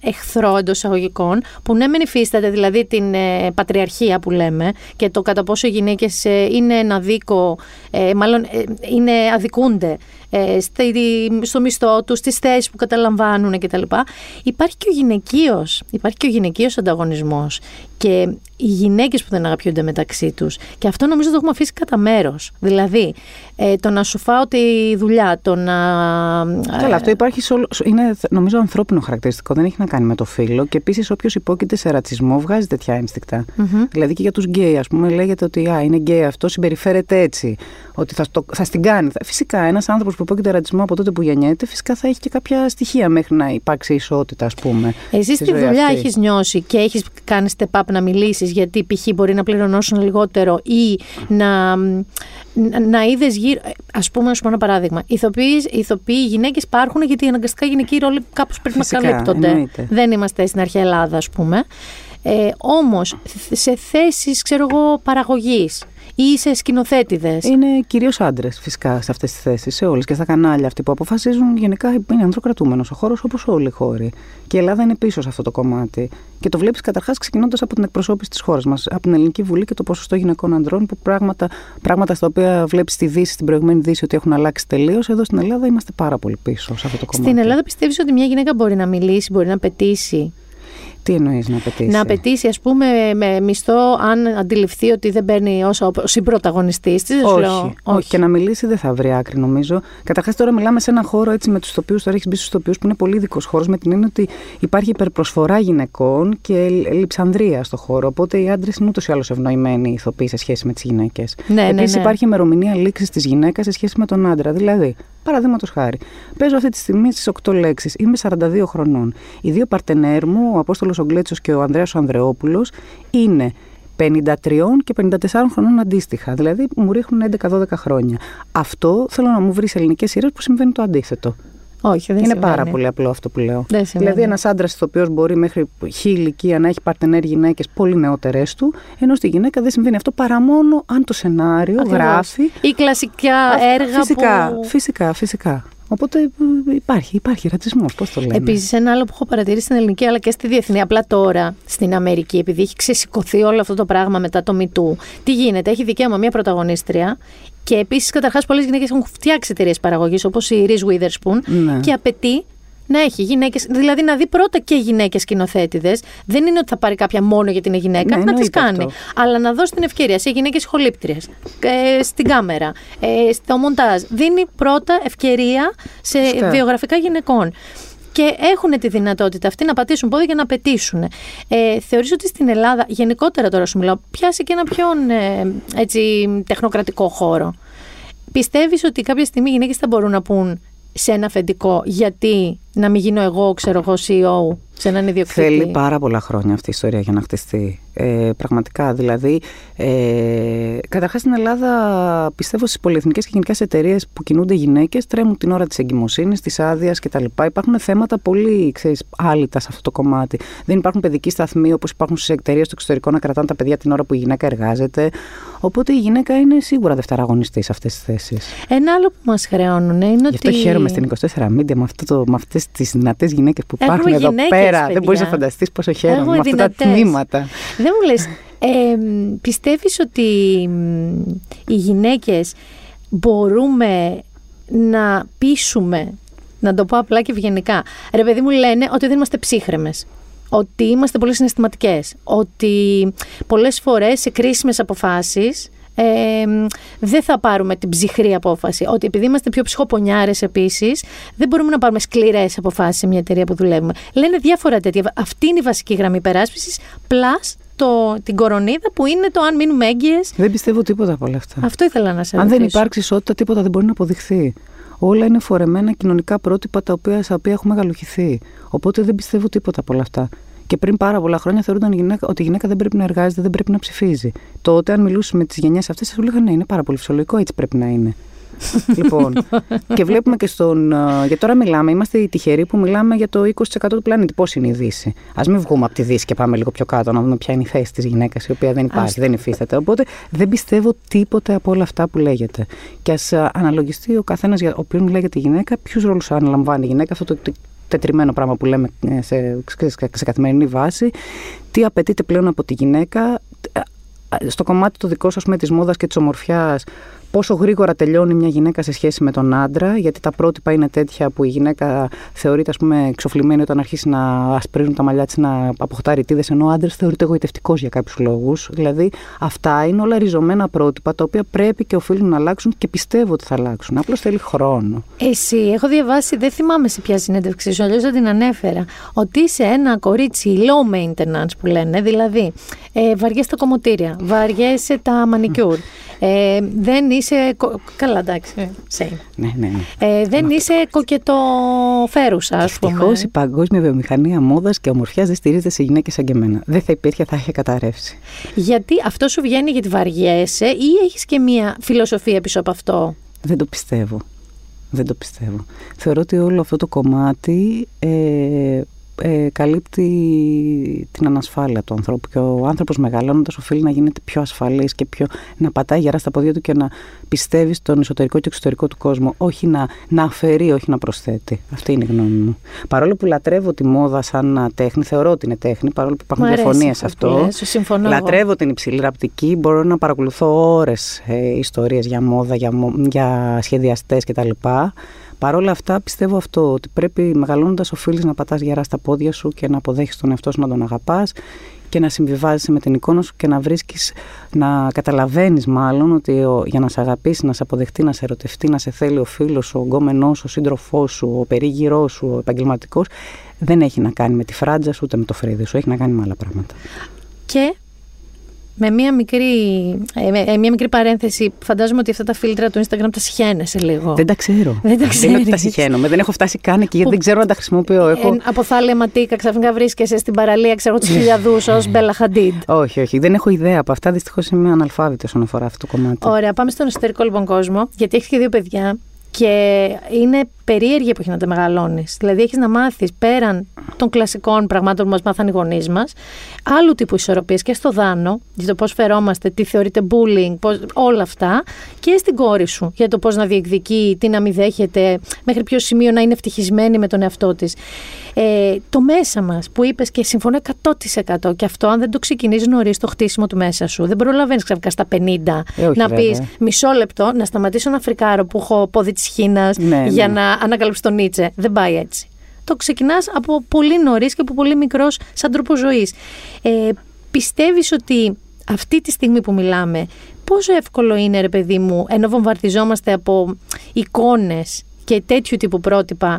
εχθρό εντός εισαγωγικών που ναι μεν υφίσταται δηλαδή την ε, πατριαρχία που λέμε και το κατά πόσο οι γυναίκες ε, είναι ένα δίκο, ε, μάλλον είναι αδικούνται ε, στο μισθό τους, στις θέσεις που καταλαμβάνουν κτλ. Υπάρχει και ο γυναικείος. Υπάρχει και ο γυναικείος ανταγωνισμός. Και οι γυναίκες που δεν αγαπιούνται μεταξύ τους. Και αυτό νομίζω το έχουμε αφήσει κατά μέρος. Δηλαδή, ε, το να σου φάω τη δουλειά, το να. Καλά, αυτό υπάρχει. Σε όλο, είναι νομίζω ανθρώπινο χαρακτηριστικό. Δεν έχει να κάνει με το φύλο. Και επίσης, όποιος υπόκειται σε ρατσισμό βγάζει τέτοια ένστικτα. Mm-hmm. Δηλαδή και για τους γκέι, ας πούμε, λέγεται ότι α, είναι γκέι αυτό, συμπεριφέρεται έτσι. Ότι θα, το, θα στην κάνει. Φυσικά, ένας άνθρωπος που υπόκειται ρατσισμό από τότε που γεννιέται, φυσικά θα έχει και κάποια στοιχεία μέχρι να υπάρξει ισότητα, ας πούμε. Εσύ στη δουλειά έχεις νιώσει και έχεις κάνει step up να μιλήσεις, γιατί π.χ. μπορεί να πληρωνώσουν λιγότερο ή να, να είδες γύρω. Α πούμε, να σου πω ένα παράδειγμα. Ηθοποιοί, ηθοποιοί γυναίκες υπάρχουν γιατί αναγκαστικά γυναικοί ρόλοι κάπως πρέπει να καλύπτονται. Δεν είμαστε στην αρχαία Ελλάδα, ας πούμε. Ε, Όμως, σε θέσεις, ξέρω εγώ, παραγωγής, ή σε σκηνοθέτηδες; Είναι κυρίως άντρες φυσικά σε αυτές τις θέσεις, σε όλες και στα κανάλια αυτοί που αποφασίζουν. Γενικά είναι ανδροκρατούμενο ο χώρος όπως όλοι οι χώροι. Και η Ελλάδα είναι πίσω σε αυτό το κομμάτι. Και το βλέπεις καταρχάς ξεκινώντας από την εκπροσώπηση της χώρας μας, από την Ελληνική Βουλή και το ποσοστό γυναικών ανδρών, που πράγματα, πράγματα στα οποία βλέπεις στη Δύση, στην προηγούμενη Δύση, ότι έχουν αλλάξει τελείως. Εδώ στην Ελλάδα είμαστε πάρα πολύ πίσω σε αυτό το κομμάτι. Στην Ελλάδα πιστεύεις ότι μια γυναίκα μπορεί να μιλήσει, μπορεί να πετήσει τι εννοείς να απαιτήσει; Να απαιτήσει, ας πούμε, με μισθό, αν αντιληφθεί ότι δεν παίρνει όσο συμπροταγωνιστής της. Όχι, όχι, όχι. Και να μιλήσει δεν θα βρει άκρη, νομίζω. Καταρχάς, τώρα μιλάμε σε ένα χώρο έτσι με τους τοπίους, τώρα έχεις μπει στους τοπίους που είναι πολύ ειδικό χώρος, με την έννοια ότι υπάρχει υπερπροσφορά γυναικών και λειψανδρία στο χώρο. Οπότε οι άντρες είναι ούτως ή άλλως ευνοημένοι ηθοποιοί σε σχέση με τις γυναίκες. Ναι, Επίσης, ναι, ναι. υπάρχει ημερομηνία λήξης της γυναίκας σε σχέση με τον άντρα. Δηλαδή, Παραδείγματος χάρη. Παίζω αυτή τη στιγμή στις 8 λέξεις. Είμαι 42 χρονών. Οι δύο παρτενέρ μου, ο Απόστολος Ογκλέτσο και ο Ανδρέας Ανδρεόπουλος, είναι 53 και 54 χρονών αντίστοιχα. Δηλαδή μου ρίχνουν 11-12 χρόνια. Αυτό θέλω να μου βρει σε ελληνικές σειρές που συμβαίνει το αντίθετο. Όχι, δεν Είναι πάρα πολύ απλό αυτό που λέω. Δεν δηλαδή, ένας άντρας οποίο μπορεί μέχρι χι ηλικία να έχει παρτενέρ γυναίκες πολύ νεότερες του, ενώ στη γυναίκα δεν συμβαίνει αυτό παρά μόνο αν το σενάριο Ακριβώς. γράφει. ή κλασικά έργα φυσικά, που. Φυσικά, φυσικά. Οπότε υπάρχει, υπάρχει ρατσισμός. Πώς το λέμε. Επίσης, ένα άλλο που έχω παρατηρήσει στην ελληνική αλλά και στη διεθνή, απλά τώρα στην Αμερική, επειδή έχει ξεσηκωθεί όλο αυτό το πράγμα μετά το MeToo, τι γίνεται, έχει δικαίωμα μια πρωταγωνίστρια και επίσης, καταρχάς, πολλές γυναίκες έχουν φτιάξει εταιρείες παραγωγής, όπως η Reese Witherspoon, ναι. και απαιτεί να έχει γυναίκες, δηλαδή να δει πρώτα και γυναίκες σκηνοθέτηδες. Δεν είναι ότι θα πάρει κάποια μόνο γιατί είναι γυναίκα, ναι, να τις κάνει. Αυτό. Αλλά να δώσει την ευκαιρία σε γυναίκες χολύπτριε, ε, στην κάμερα, ε, στο μοντάζ. Δίνει πρώτα ευκαιρία σε Φυστά. βιογραφικά γυναικών και έχουν τη δυνατότητα αυτή να πατήσουν πόδι και να πετήσουν. Ε, θεωρείς ότι στην Ελλάδα, γενικότερα τώρα σου μιλάω, πιάσει και ένα πιο ε, έτσι, τεχνοκρατικό χώρο. Πιστεύεις ότι κάποια στιγμή οι γυναίκες θα μπορούν να πούν σε ένα αφεντικό γιατί να μην γίνω εγώ, ξέρω εγώ, CEO σε έναν ιδιοκτήτη. Θέλει πάρα πολλά χρόνια αυτή η ιστορία για να χτιστεί. Ε, πραγματικά. Δηλαδή, ε, καταρχάς στην Ελλάδα πιστεύω στις πολυεθνικές και γενικές εταιρείες που κινούνται γυναίκες τρέμουν την ώρα της εγκυμοσύνης, της άδειας κτλ. Υπάρχουν θέματα πολύ ξέρεις, άλυτα σε αυτό το κομμάτι. Δεν υπάρχουν παιδικοί σταθμοί όπως υπάρχουν στις εταιρείες στο εξωτερικό να κρατάνε τα παιδιά την ώρα που η γυναίκα εργάζεται. Οπότε η γυναίκα είναι σίγουρα δευτεραγωνιστής σε αυτές τις θέσεις. Ένα άλλο που μας χρεώνουν είναι Γι' ότι. αυτό χαίρομαι στην 24 Media με, αυτό με αυτές τις δυνατές γυναίκες που υπάρχουν εδώ πέρα. Δεν μπορείς να φανταστείς πόσο χαίρομαι με αυτά τα τμήματα. Δεν μου λες. Ε, πιστεύεις ότι οι γυναίκες μπορούμε να πείσουμε, να το πω απλά και ευγενικά. Ρε παιδί μου λένε ότι δεν είμαστε ψύχρεμες ότι είμαστε πολύ συναισθηματικές, ότι πολλές φορές σε κρίσιμες αποφάσεις ε, δεν θα πάρουμε την ψυχρή απόφαση. Ότι επειδή είμαστε πιο ψυχοπονιάρες επίσης, δεν μπορούμε να πάρουμε σκληρές αποφάσεις σε μια εταιρεία που δουλεύουμε. Λένε διάφορα τέτοια. Αυτή είναι η βασική γραμμή περάσπισης, plus το, την κορονίδα που είναι το αν μείνουμε έγκυες. Δεν πιστεύω τίποτα από όλα αυτά. Αυτό ήθελα να σε Αν δεν υπάρξει ισότητα, τίποτα δεν μπορεί να αποδειχθεί. Όλα είναι φορεμένα κοινωνικά πρότυπα τα οποία, στα οποία έχουμε γαλουχηθεί. Οπότε δεν πιστεύω τίποτα από όλα αυτά. Και πριν πάρα πολλά χρόνια θεωρούνταν γυναίκα, ότι η γυναίκα δεν πρέπει να εργάζεται, δεν πρέπει να ψηφίζει. Τότε, αν μιλούσαμε με τις γενιές αυτές, θα σου λέγανε ναι, είναι πάρα πολύ φυσιολογικό, έτσι πρέπει να είναι. λοιπόν, και βλέπουμε και στον. Ε, για τώρα μιλάμε, είμαστε οι τυχεροί που μιλάμε για το 20% του πλανήτη. Πώς είναι η Δύση; Α μην βγούμε από τη Δύση και πάμε λίγο πιο κάτω, να δούμε ποια είναι η θέση της γυναίκας, η οποία δεν υπάρχει, δεν υφίσταται. Οπότε δεν πιστεύω τίποτε από όλα αυτά που λέγεται. Και ας ε, αναλογιστεί ο καθένας για οποίο λέγεται η γυναίκα, ποιους ρόλους αναλαμβάνει η γυναίκα, αυτό το τετριμένο πράγμα που λέμε ε, σε, σε καθημερινή βάση, τι απαιτείται πλέον από τη γυναίκα, στο κομμάτι το δικό σας με της μόδας και της ομορφιάς πόσο γρήγορα τελειώνει μια γυναίκα σε σχέση με τον άντρα, γιατί τα πρότυπα είναι τέτοια που η γυναίκα θεωρείται ας πούμε, εξοφλημένη όταν αρχίσει να ασπρίζουν τα μαλλιά της, να αποκτά ρητίδες, ενώ ο άντρας θεωρείται εγωιτευτικός για κάποιους λόγους. Δηλαδή, αυτά είναι όλα ριζωμένα πρότυπα τα οποία πρέπει και οφείλουν να αλλάξουν και πιστεύω ότι θα αλλάξουν. Απλώς θέλει χρόνο. Εσύ, έχω διαβάσει, δεν θυμάμαι σε ποια συνέντευξή σου, αλλιώς δεν την ανέφερα, ότι είσαι ένα κορίτσι low maintenance που λένε, δηλαδή ε, βαριέσαι τα κομμωτήρια, βαριέσαι τα μανικιούρ. Ε, δεν είσαι. Καλά, εντάξει. Same. Ναι, ναι, ναι. Ε, δεν είσαι κοκετοφέρουσα, ας πούμε. Ευτυχώ η παγκόσμια βιομηχανία μόδας και ομορφιάς δεν στηρίζεται σε γυναίκες σαν και εμένα. Δεν θα υπήρχε, θα είχε καταρρεύσει. Γιατί αυτό σου βγαίνει γιατί βαριέσαι ή έχεις και μία φιλοσοφία πίσω από αυτό; Δεν το πιστεύω. Δεν το πιστεύω. Θεωρώ ότι όλο αυτό το κομμάτι ε, ε, καλύπτει την ανασφάλεια του ανθρώπου. Και ο άνθρωπος μεγαλώνοντας οφείλει να γίνεται πιο ασφαλής και πιο, να πατάει γερά στα πόδια του και να πιστεύει στον εσωτερικό και εξωτερικό του κόσμο. Όχι να, να αφαιρεί, όχι να προσθέτει. Αυτή είναι η γνώμη μου. Παρόλο που λατρεύω τη μόδα σαν τέχνη θεωρώ ότι είναι τέχνη παρόλο που υπάρχουν διαφωνίες σε αυτό λατρεύω την υψηλή ραπτική μπορώ να παρακολουθώ ώρες ε, ιστορίες για μόδα, για, για σχεδιαστές κτλ Παρ' όλα αυτά πιστεύω αυτό, ότι πρέπει μεγαλώνοντας οφείλεις να πατάς γερά στα πόδια σου και να αποδέχεις τον εαυτό σου να τον αγαπάς και να συμβιβάζεσαι με την εικόνα σου και να βρίσκεις, να καταλαβαίνεις μάλλον ότι για να σε αγαπήσει, να σε αποδεχτεί, να σε ερωτευτεί, να σε θέλει ο φίλος σου, ο γκόμενός σου, ο σύντροφός σου, ο περίγυρός σου, ο επαγγελματικός, δεν έχει να κάνει με τη φράτζα σου ούτε με το φρύδι σου, έχει να κάνει με άλλα πράγματα. Και με μία μικρή, ε, μία μικρή παρένθεση, φαντάζομαι ότι αυτά τα φίλτρα του Instagram τα συχαίνεσαι λίγο. Δεν τα ξέρω. Δεν τα ξέρω. Δεν είναι ότι τα συχαίνομαι. Δεν έχω φτάσει καν εκεί γιατί δεν ξέρω να τα χρησιμοποιώ. Έχω... Ε, από θάλια τίκα ξαφνικά βρίσκεσαι στην παραλία, ξέρω τους χιλιαδούς ως Μπέλα Χαντίντ. Όχι, όχι. Δεν έχω ιδέα από αυτά. Δυστυχώς είμαι αναλφάβητος όσον αφορά αυτό το κομμάτι. Ωραία, πάμε στον εσωτερικό λοιπόν κόσμο, γιατί έχεις και δύο παιδιά. Και είναι περίεργη εποχή να τα μεγαλώνεις. Δηλαδή, έχεις να μάθεις πέραν των κλασικών πραγμάτων που μας μάθαν οι γονείς μας, άλλου τύπου ισορροπίες και στο δάνο, για το πώς φερόμαστε, τι θεωρείται bullying, πώς, όλα αυτά, και στην κόρη σου, για το πώς να διεκδικεί, τι να μην δέχεται, μέχρι ποιο σημείο να είναι ευτυχισμένη με τον εαυτό της. Ε, το μέσα μας που είπες και συμφωνώ 100% και αυτό, αν δεν το ξεκινήσεις νωρίς το χτίσιμο του μέσα σου, δεν προλαβαίνεις ξαφνικά στα 50 ε, να πεις μισό λεπτό να σταματήσω ένα φρικάρο που έχω πόδι της Χίνας ναι, για ναι. να ανακαλύψει τον Νίτσε. Δεν πάει έτσι. Το ξεκινάς από πολύ νωρίς και από πολύ μικρός σαν τρόπο ζωής. Ε, Πιστεύεις ότι αυτή τη στιγμή που μιλάμε, πόσο εύκολο είναι, ρε παιδί μου, ενώ βομβαρδιζόμαστε από εικόνες και τέτοιου τύπου πρότυπα,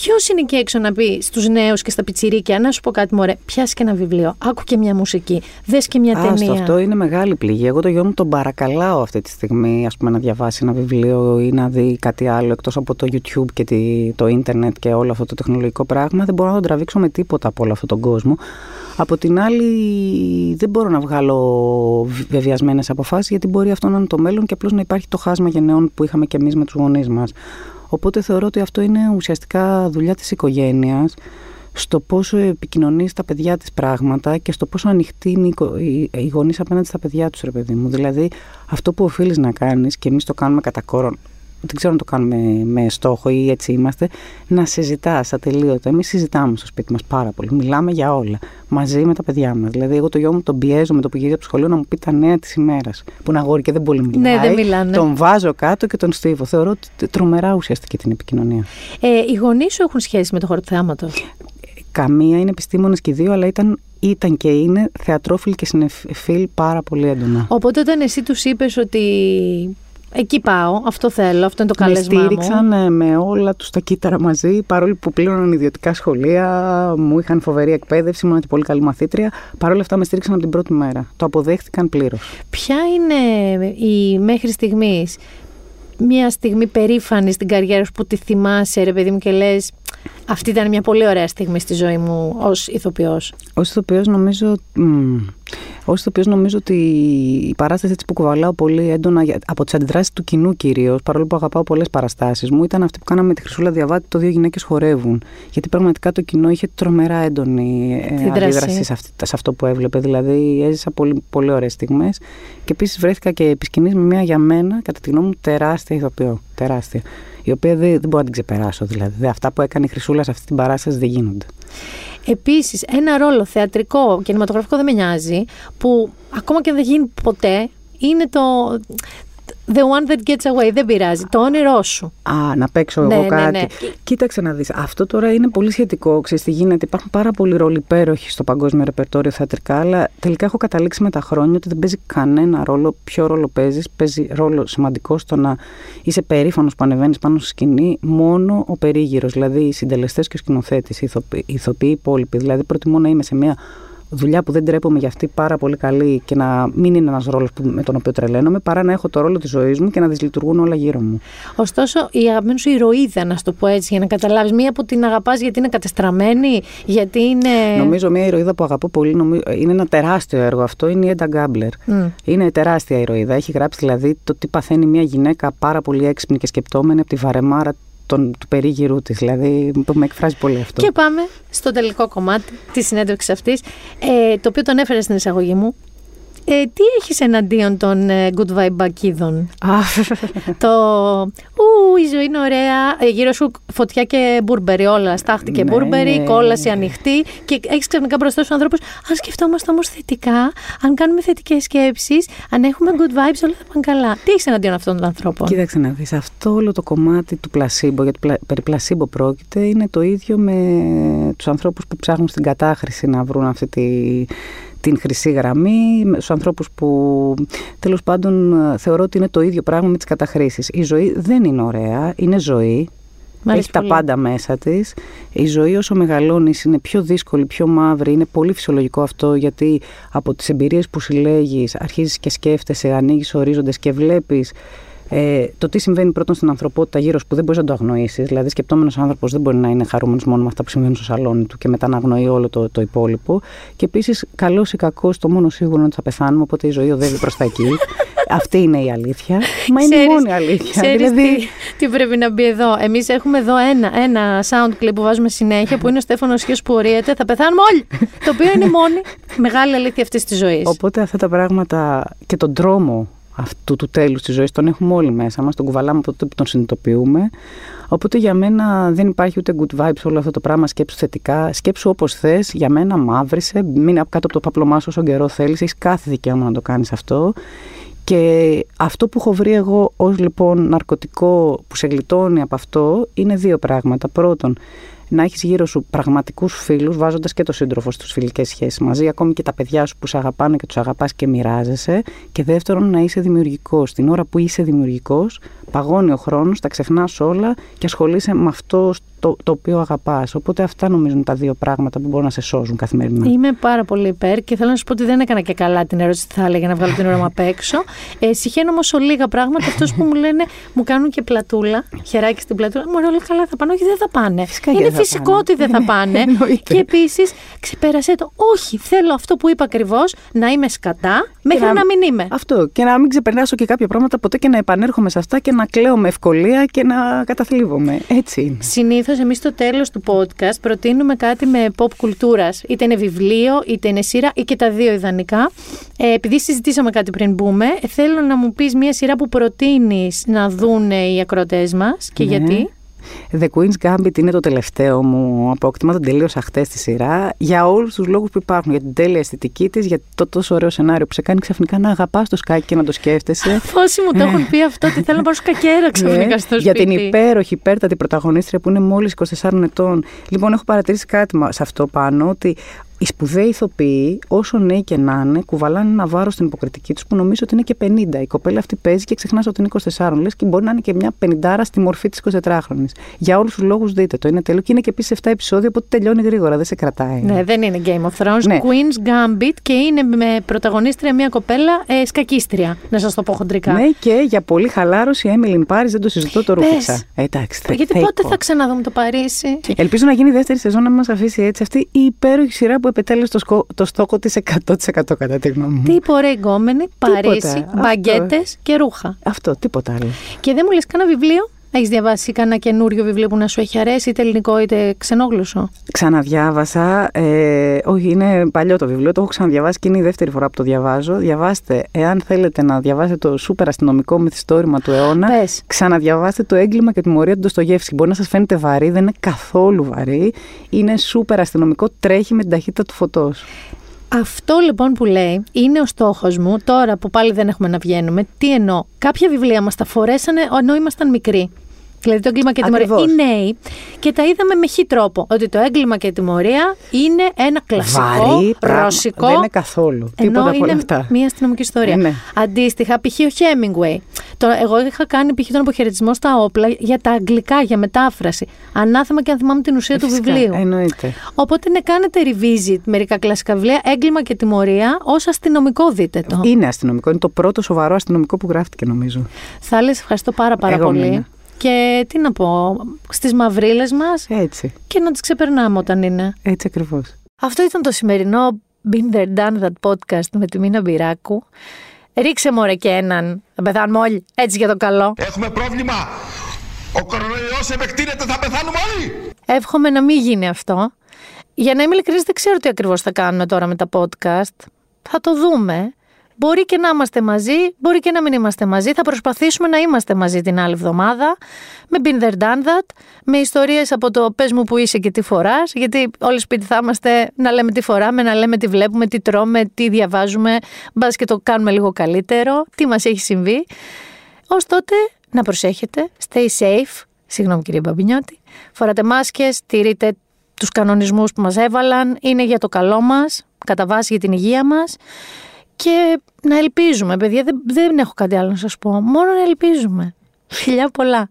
Ποιος είναι εκεί έξω να πει στους νέους και στα πιτσιρίκια, να σου πω κάτι μωρέ, πιάσει και ένα βιβλίο, άκου και μια μουσική, δες και μια Άστο, ταινία. Αυτό είναι μεγάλη πληγή. Εγώ το γιο μου τον παρακαλάω αυτή τη στιγμή, ας πούμε, να διαβάσει ένα βιβλίο ή να δει κάτι άλλο εκτός από το YouTube και το ίντερνετ και όλο αυτό το τεχνολογικό πράγμα. Δεν μπορώ να τον τραβήξω με τίποτα από όλο αυτόν τον κόσμο. Από την άλλη, δεν μπορώ να βγάλω βεβαιασμένες αποφάσεις, γιατί μπορεί αυτό να είναι το μέλλον και απλώς να υπάρχει το χάσμα γενναιών που είχαμε κι εμείς με τους γονείς μας. Οπότε θεωρώ ότι αυτό είναι ουσιαστικά δουλειά της οικογένειας στο πόσο επικοινωνεί στα παιδιά της πράγματα και στο πόσο ανοιχτή είναι οι γονείς απέναντι στα παιδιά τους, ρε παιδί μου. Δηλαδή, αυτό που οφείλεις να κάνεις και εμείς το κάνουμε κατά κόρον δεν ξέρω αν το κάνουμε με στόχο ή έτσι είμαστε, να συζητάς ατελείωτα. Εμείς συζητάμε στο σπίτι μας πάρα πολύ. Μιλάμε για όλα. Μαζί με τα παιδιά μας. Δηλαδή, εγώ το γιο μου τον πιέζω με το που γυρίζει από το σχολείο να μου πει τα νέα της ημέρας. Που είναι αγόρι και δεν πολύ μιλάει. Ναι, δεν μιλάνε. Τον βάζω κάτω και τον στίβω. Θεωρώ ότι τρομερά ουσιαστική την επικοινωνία. Ε, οι γονείς σου έχουν σχέση με το χώρο του θεάματος; Καμία είναι επιστήμονες και οι δύο, αλλά ήταν ήταν και είναι θεατρόφιλ και συνεφίλ πάρα πολύ έντονα. Οπότε όταν εσύ τους είπες ότι εκεί πάω, αυτό θέλω, αυτό είναι το καλέσμα μου. Με στήριξαν ε, με όλα τους τα κύτταρα μαζί, παρόλο που πλήρωναν ιδιωτικά σχολεία, μου είχαν φοβερή εκπαίδευση, ήμουν και πολύ καλή μαθήτρια. Παρόλα αυτά με στήριξαν από την πρώτη μέρα. Το αποδέχτηκαν πλήρως. Ποια είναι η μέχρι στιγμής μια στιγμή περήφανη στην καριέρα σου που τη θυμάσαι, ρε παιδί μου, και λες. Αυτή ήταν μια πολύ ωραία στιγμή στη ζωή μου ως ηθοποιός. Ω ηθοποιός, νομίζω. Ω ηθοποιός, νομίζω ότι η παράσταση έτσι που κουβαλάω πολύ έντονα από τις αντιδράσεις του κοινού κυρίως, παρόλο που αγαπάω πολλές παραστάσεις μου, ήταν αυτή που κάναμε με τη Χρυσούλα Διαβάτη το Δύο Γυναίκες Χορεύουν. Γιατί πραγματικά το κοινό είχε τρομερά έντονη ε, αντίδραση σε, αυτή, σε αυτό που έβλεπε. Δηλαδή, έζησα πολύ, πολύ ωραίες στιγμές. Και επίσης βρέθηκα και επί με μια για μένα, κατά τη γνώμη μου, τεράστια ηθοποιό. Τεράστια η οποία δεν, δεν μπορώ να την ξεπεράσω. Δηλαδή, αυτά που έκανε η Χρυσούλα σε αυτή την παράσταση δεν γίνονται. Επίσης, ένα ρόλο θεατρικό, κινηματογραφικό δεν με νοιάζει, που ακόμα και δεν γίνει ποτέ, είναι το, The one that gets away, δεν πειράζει. Το όνειρό σου. Α, να παίξω ναι, εγώ ναι, κάτι. Ναι, Κοίταξε να δεις. Αυτό τώρα είναι πολύ σχετικό. Ξέρεις τι γίνεται. Υπάρχουν πάρα πολλοί ρόλοι υπέροχοι στο παγκόσμιο ρεπερτόριο θεατρικά, αλλά τελικά έχω καταλήξει με τα χρόνια ότι δεν παίζει κανένα ρόλο. Ποιο ρόλο παίζεις. Παίζει ρόλο σημαντικό στο να είσαι περήφανος που ανεβαίνεις πάνω στη σκηνή μόνο ο περίγυρος. Δηλαδή οι συντελεστές και ο σκηνοθέτης, οι ηθοποιοί, οι υπόλοιποι. Δηλαδή προτιμώ να είμαι σε μια δουλειά που δεν τρέπομαι για αυτή πάρα πολύ καλή και να μην είναι ένας ρόλος με τον οποίο τρελαίνομαι, παρά να έχω το ρόλο της ζωής μου και να δυσλειτουργούν όλα γύρω μου. Ωστόσο, η αγαπημένη σου ηρωίδα, να σου το πω έτσι, για να καταλάβεις, μία που την αγαπάς γιατί είναι κατεστραμμένη, γιατί είναι. Νομίζω μία ηρωίδα που αγαπώ πολύ, νομίζω, είναι ένα τεράστιο έργο αυτό, είναι η Έντα Γκάμπλερ. Mm. Είναι τεράστια ηρωίδα. Έχει γράψει δηλαδή το τι παθαίνει μια γυναίκα πάρα πολύ έξυπνη και σκεπτόμενη από τη βαρεμάρα τον, του περίγυρου της. Δηλαδή, με εκφράζει πολύ αυτό. Και πάμε στο τελικό κομμάτι της συνέντευξης αυτής, ε, το οποίο τον έφερε στην εισαγωγή μου. Ε, τι έχεις εναντίον των ε, good vibe μπακίδων. το ου, η ζωή είναι ωραία. Ε, γύρω σου φωτιά και μπουρμπερι, όλα. Στάχτη και ναι, μπουρμπερι, ναι, κόλαση ναι. ανοιχτή. Και έχεις ξαφνικά μπροστά στου ανθρώπους. Αν σκεφτόμαστε όμως θετικά, αν κάνουμε θετικές σκέψεις, αν έχουμε good vibes, όλα θα πάνε καλά. Τι έχεις εναντίον αυτών των ανθρώπων; Κοίταξε να δεις. Αυτό όλο το κομμάτι του πλασίμπο, γιατί περί πλασίμπο πρόκειται, είναι το ίδιο με τους ανθρώπους που ψάχνουν στην κατάχρηση να βρουν αυτή τη την χρυσή γραμμή, στου ανθρώπους που τέλος πάντων θεωρώ ότι είναι το ίδιο πράγμα με τις καταχρήσεις. Η ζωή δεν είναι ωραία, είναι ζωή. Έχει τα πάντα μέσα της. Η ζωή όσο μεγαλώνεις είναι πιο δύσκολη, πιο μαύρη. Είναι πολύ φυσιολογικό αυτό γιατί από τις εμπειρίες που συλλέγεις αρχίζεις και σκέφτεσαι, ανοίγεις ορίζοντες και βλέπεις ε, το τι συμβαίνει πρώτον στην ανθρωπότητα γύρω σου που δεν μπορείς να το αγνοήσεις. Δηλαδή, σκεπτόμενος άνθρωπος δεν μπορεί να είναι χαρούμενος μόνο με αυτά που συμβαίνουν στο σαλόνι του και μετά να αγνοεί όλο το, το υπόλοιπο. Και επίσης, καλός ή κακός, το μόνο σίγουρο είναι ότι θα πεθάνουμε, οπότε η ζωή οδεύει προς τα εκεί. Αυτή είναι η αλήθεια. Μα είναι η μόνη αλήθεια. Ξέρεις δηλαδή... τι, τι πρέπει να μπει εδώ. Εμείς έχουμε εδώ ένα, ένα sound clip που βάζουμε συνέχεια που είναι ο Στέφανος Χιό που ορίεται. Θα πεθάνουμε όλοι. το οποίο είναι η μόνη μεγάλη αλήθεια αυτής της ζωής. Οπότε αυτά τα πράγματα και τον τρόμο αυτού του τέλους της ζωής τον έχουμε όλοι μέσα μας, τον κουβαλάμε από τότε που τον συνειδητοποιούμε. Οπότε για μένα δεν υπάρχει ούτε good vibes όλο αυτό το πράγμα, σκέψου θετικά, σκέψου όπως θες, για μένα μαύρισε, μείνε κάτω από το παπλωμά σου όσο καιρό θέλεις, έχεις κάθε δικαίωμα να το κάνεις αυτό. Και αυτό που έχω βρει εγώ ως λοιπόν ναρκωτικό που σε γλιτώνει από αυτό είναι δύο πράγματα. Πρώτον, να έχεις γύρω σου πραγματικούς φίλους, βάζοντας και το σύντροφο στι φιλικές σχέσεις μαζί, ακόμη και τα παιδιά σου που σε αγαπάνε και τους αγαπάς και μοιράζεσαι. Και δεύτερον, να είσαι δημιουργικός. Την ώρα που είσαι δημιουργικός, παγώνει ο χρόνος, τα ξεχνάς όλα και ασχολείσαι με αυτό το, το οποίο αγαπάς. Οπότε αυτά νομίζω είναι τα δύο πράγματα που μπορούν να σε σώζουν καθημερινά. Είμαι πάρα πολύ υπέρ και θέλω να σου πω ότι δεν έκανα και καλά την ερώτηση που θα έλεγα να βγάλω την ώρα μου απ' έξω. Ε, συχαίνω όμω λίγα πράγματα. Αυτός που μου λένε μου κάνουν και πλατούλα, χεράκι στην πλατούλα. Μου όλα καλά θα πάνε. Όχι, δεν θα πάνε. Φυσικά είναι δεν Φυσικό ότι δεν θα πάνε. και επίσης ξεπέρασε το. Όχι, θέλω αυτό που είπα ακριβώς, να είμαι σκατά μέχρι να, να, μην είμαι. Αυτό. Και να μην ξεπερνάσω και κάποια πράγματα ποτέ και να επανέρχομαι σε αυτά και να κλαίω με ευκολία και να καταθλίβομαι. Έτσι είναι. Συνήθως εμείς στο τέλος του podcast προτείνουμε κάτι με pop κουλτούρας. Είτε είναι βιβλίο, είτε είναι σειρά, ή και τα δύο ιδανικά. Ε, επειδή συζητήσαμε κάτι πριν μπούμε, θέλω να μου πεις μια σειρά που προτείνεις να δουν οι ακροτέ μας και Ναι. γιατί. The Queen's Gambit είναι το τελευταίο μου απόκτημα. Τον τελείωσα χτε στη σειρά. Για όλους τους λόγους που υπάρχουν. Για την τέλεια αισθητική της, για το τόσο ωραίο σενάριο που σε κάνει ξαφνικά να αγαπάς το σκάκι και να το σκέφτεσαι. Πόσοι μου το έχουν πει αυτό ότι θέλω να πάω σκακέρα ξαφνικά Ναι, στο για σπίτι. την υπέροχη, υπέρτατη πρωταγωνίστρια που είναι μόλις 24 ετών. Λοιπόν, έχω παρατηρήσει κάτι μα- σε αυτό πάνω, ότι οι σπουδαίοι ηθοποιοί, όσο νέοι και να είναι, κουβαλάνε ένα βάρος στην υποκριτική τους που νομίζω ότι είναι και 50. Η κοπέλα αυτή παίζει και ξεχνάς ότι είναι 24. Λες και μπορεί να είναι και μια 50 στη μορφή της 24χρονη. Για όλους τους λόγους δείτε το. Είναι τέλειο και είναι και επίσης 7 επεισόδια, οπότε τελειώνει γρήγορα, δεν σε κρατάει. Ναι, δεν είναι Game of Thrones. Ναι. Queen's Gambit και είναι με πρωταγωνίστρια μια κοπέλα ε, σκακίστρια. Να σας το πω χοντρικά. Ναι, και για πολύ χαλάρωση, Έμιλιν Πάρη, δεν το συζητώ, το Πες. ρούφηξα. Ε, εντάξει, θε- Γιατί πότε θεϊκό. θα ξαναδούμε το Παρίσι; Ελπίζω να γίνει η δεύτερη σεζόν να μας αφήσει έτσι αυτή η υπέροχη σειρά που επετέλεσε το, σκο- το στόχο της 100% κατά τη γνώμη μου. Τι είπε ωραία γκόμενη, Παρίσι, αυτό. μπαγκέτες και ρούχα. Αυτό, τίποτα άλλο. Και δεν μου λες κανένα βιβλίο; Έχεις διαβάσει κανένα καινούριο βιβλίο που να σου έχει αρέσει, είτε ελληνικό είτε ξενόγλωσσο; Ξαναδιάβασα. Ε, όχι, είναι παλιό το βιβλίο. Το έχω ξαναδιαβάσει και είναι η δεύτερη φορά που το διαβάζω. Διαβάστε, εάν θέλετε να διαβάσετε το σούπερ αστυνομικό μυθιστόρημα του αιώνα, Πες. ξαναδιαβάστε το έγκλημα και τη μορία του Ντοστογεύσκη. Μπορεί να σας φαίνεται βαρύ, δεν είναι καθόλου βαρύ. Είναι σούπερ αστυνομικό, τρέχει με την ταχύτητα του φωτός. Αυτό λοιπόν που λέει είναι ο στόχος μου, τώρα που πάλι δεν έχουμε να βγαίνουμε. Τι εννοώ. Κάποια βιβλία μας τα φορέσανε ενώ ήμασταν μικροί. Δηλαδή το έγκλημα και τη μορία. Ακριβώς. Οι νέοι και τα είδαμε με χι τρόπο. Ότι το έγκλημα και τη μορία είναι ένα κλασικό, Βαρύ πράγμα. ρωσικό. Δεν είναι καθόλου. Ενώ Τίποτα από όλα είναι αυτά. μια αστυνομική ιστορία. Ε, ναι. Αντίστοιχα, π.χ. ο Hemingway. Τώρα, εγώ είχα κάνει π.χ. τον αποχαιρετισμό στα όπλα για τα αγγλικά, για μετάφραση. Ανάθεμα και αν θυμάμαι την ουσία Ε, του φυσικά, βιβλίου. Εννοείται. Οπότε ναι, κάνετε revisit μερικά κλασικά βιβλία. Έγκλημα και τιμωρία ως αστυνομικό, δείτε το. Είναι αστυνομικό. Είναι το πρώτο σοβαρό αστυνομικό που γράφτηκε, νομίζω. Θα λες ευχαριστώ πάρα πάρα Εγώ πολύ. μείνα. Και τι να πω, στις μαυρίλες μας Έτσι. και να τις ξεπερνάμε όταν είναι. Έτσι ακριβώς. Αυτό ήταν το σημερινό Been There Done That podcast με τη Μίνα Μπυράκου. Ρίξε μωρέ και έναν, θα πεθάνουμε όλοι, έτσι για το καλό. Έχουμε πρόβλημα. Ο κορονοϊός επεκτείνεται, θα πεθάνουμε όλοι. Εύχομαι να μην γίνει αυτό. Για να είμαι ειλικρινής δεν ξέρω τι ακριβώς θα κάνουμε τώρα με τα podcast. Θα το δούμε. Μπορεί και να είμαστε μαζί, μπορεί και να μην είμαστε μαζί. Θα προσπαθήσουμε να είμαστε μαζί την άλλη εβδομάδα. Με Been There Done That, με ιστορίες από το πες μου που είσαι και τι φοράς, γιατί όλοι σπίτι θα είμαστε να λέμε τι φοράμε, να λέμε τι βλέπουμε, τι τρώμε, τι διαβάζουμε, μπας και το κάνουμε λίγο καλύτερο, τι μας έχει συμβεί. Ως τότε να προσέχετε, stay safe, συγγνώμη κύριε Μπαμπινιώτη, φοράτε μάσκες, τηρείτε τους κανονισμούς που μας έβαλαν, είναι για το καλό μας, κατά βάση για την υγεία μας και να ελπίζουμε, παιδιά, δεν, δεν έχω κάτι άλλο να σας πω, μόνο να ελπίζουμε. Φιλιά πολλά.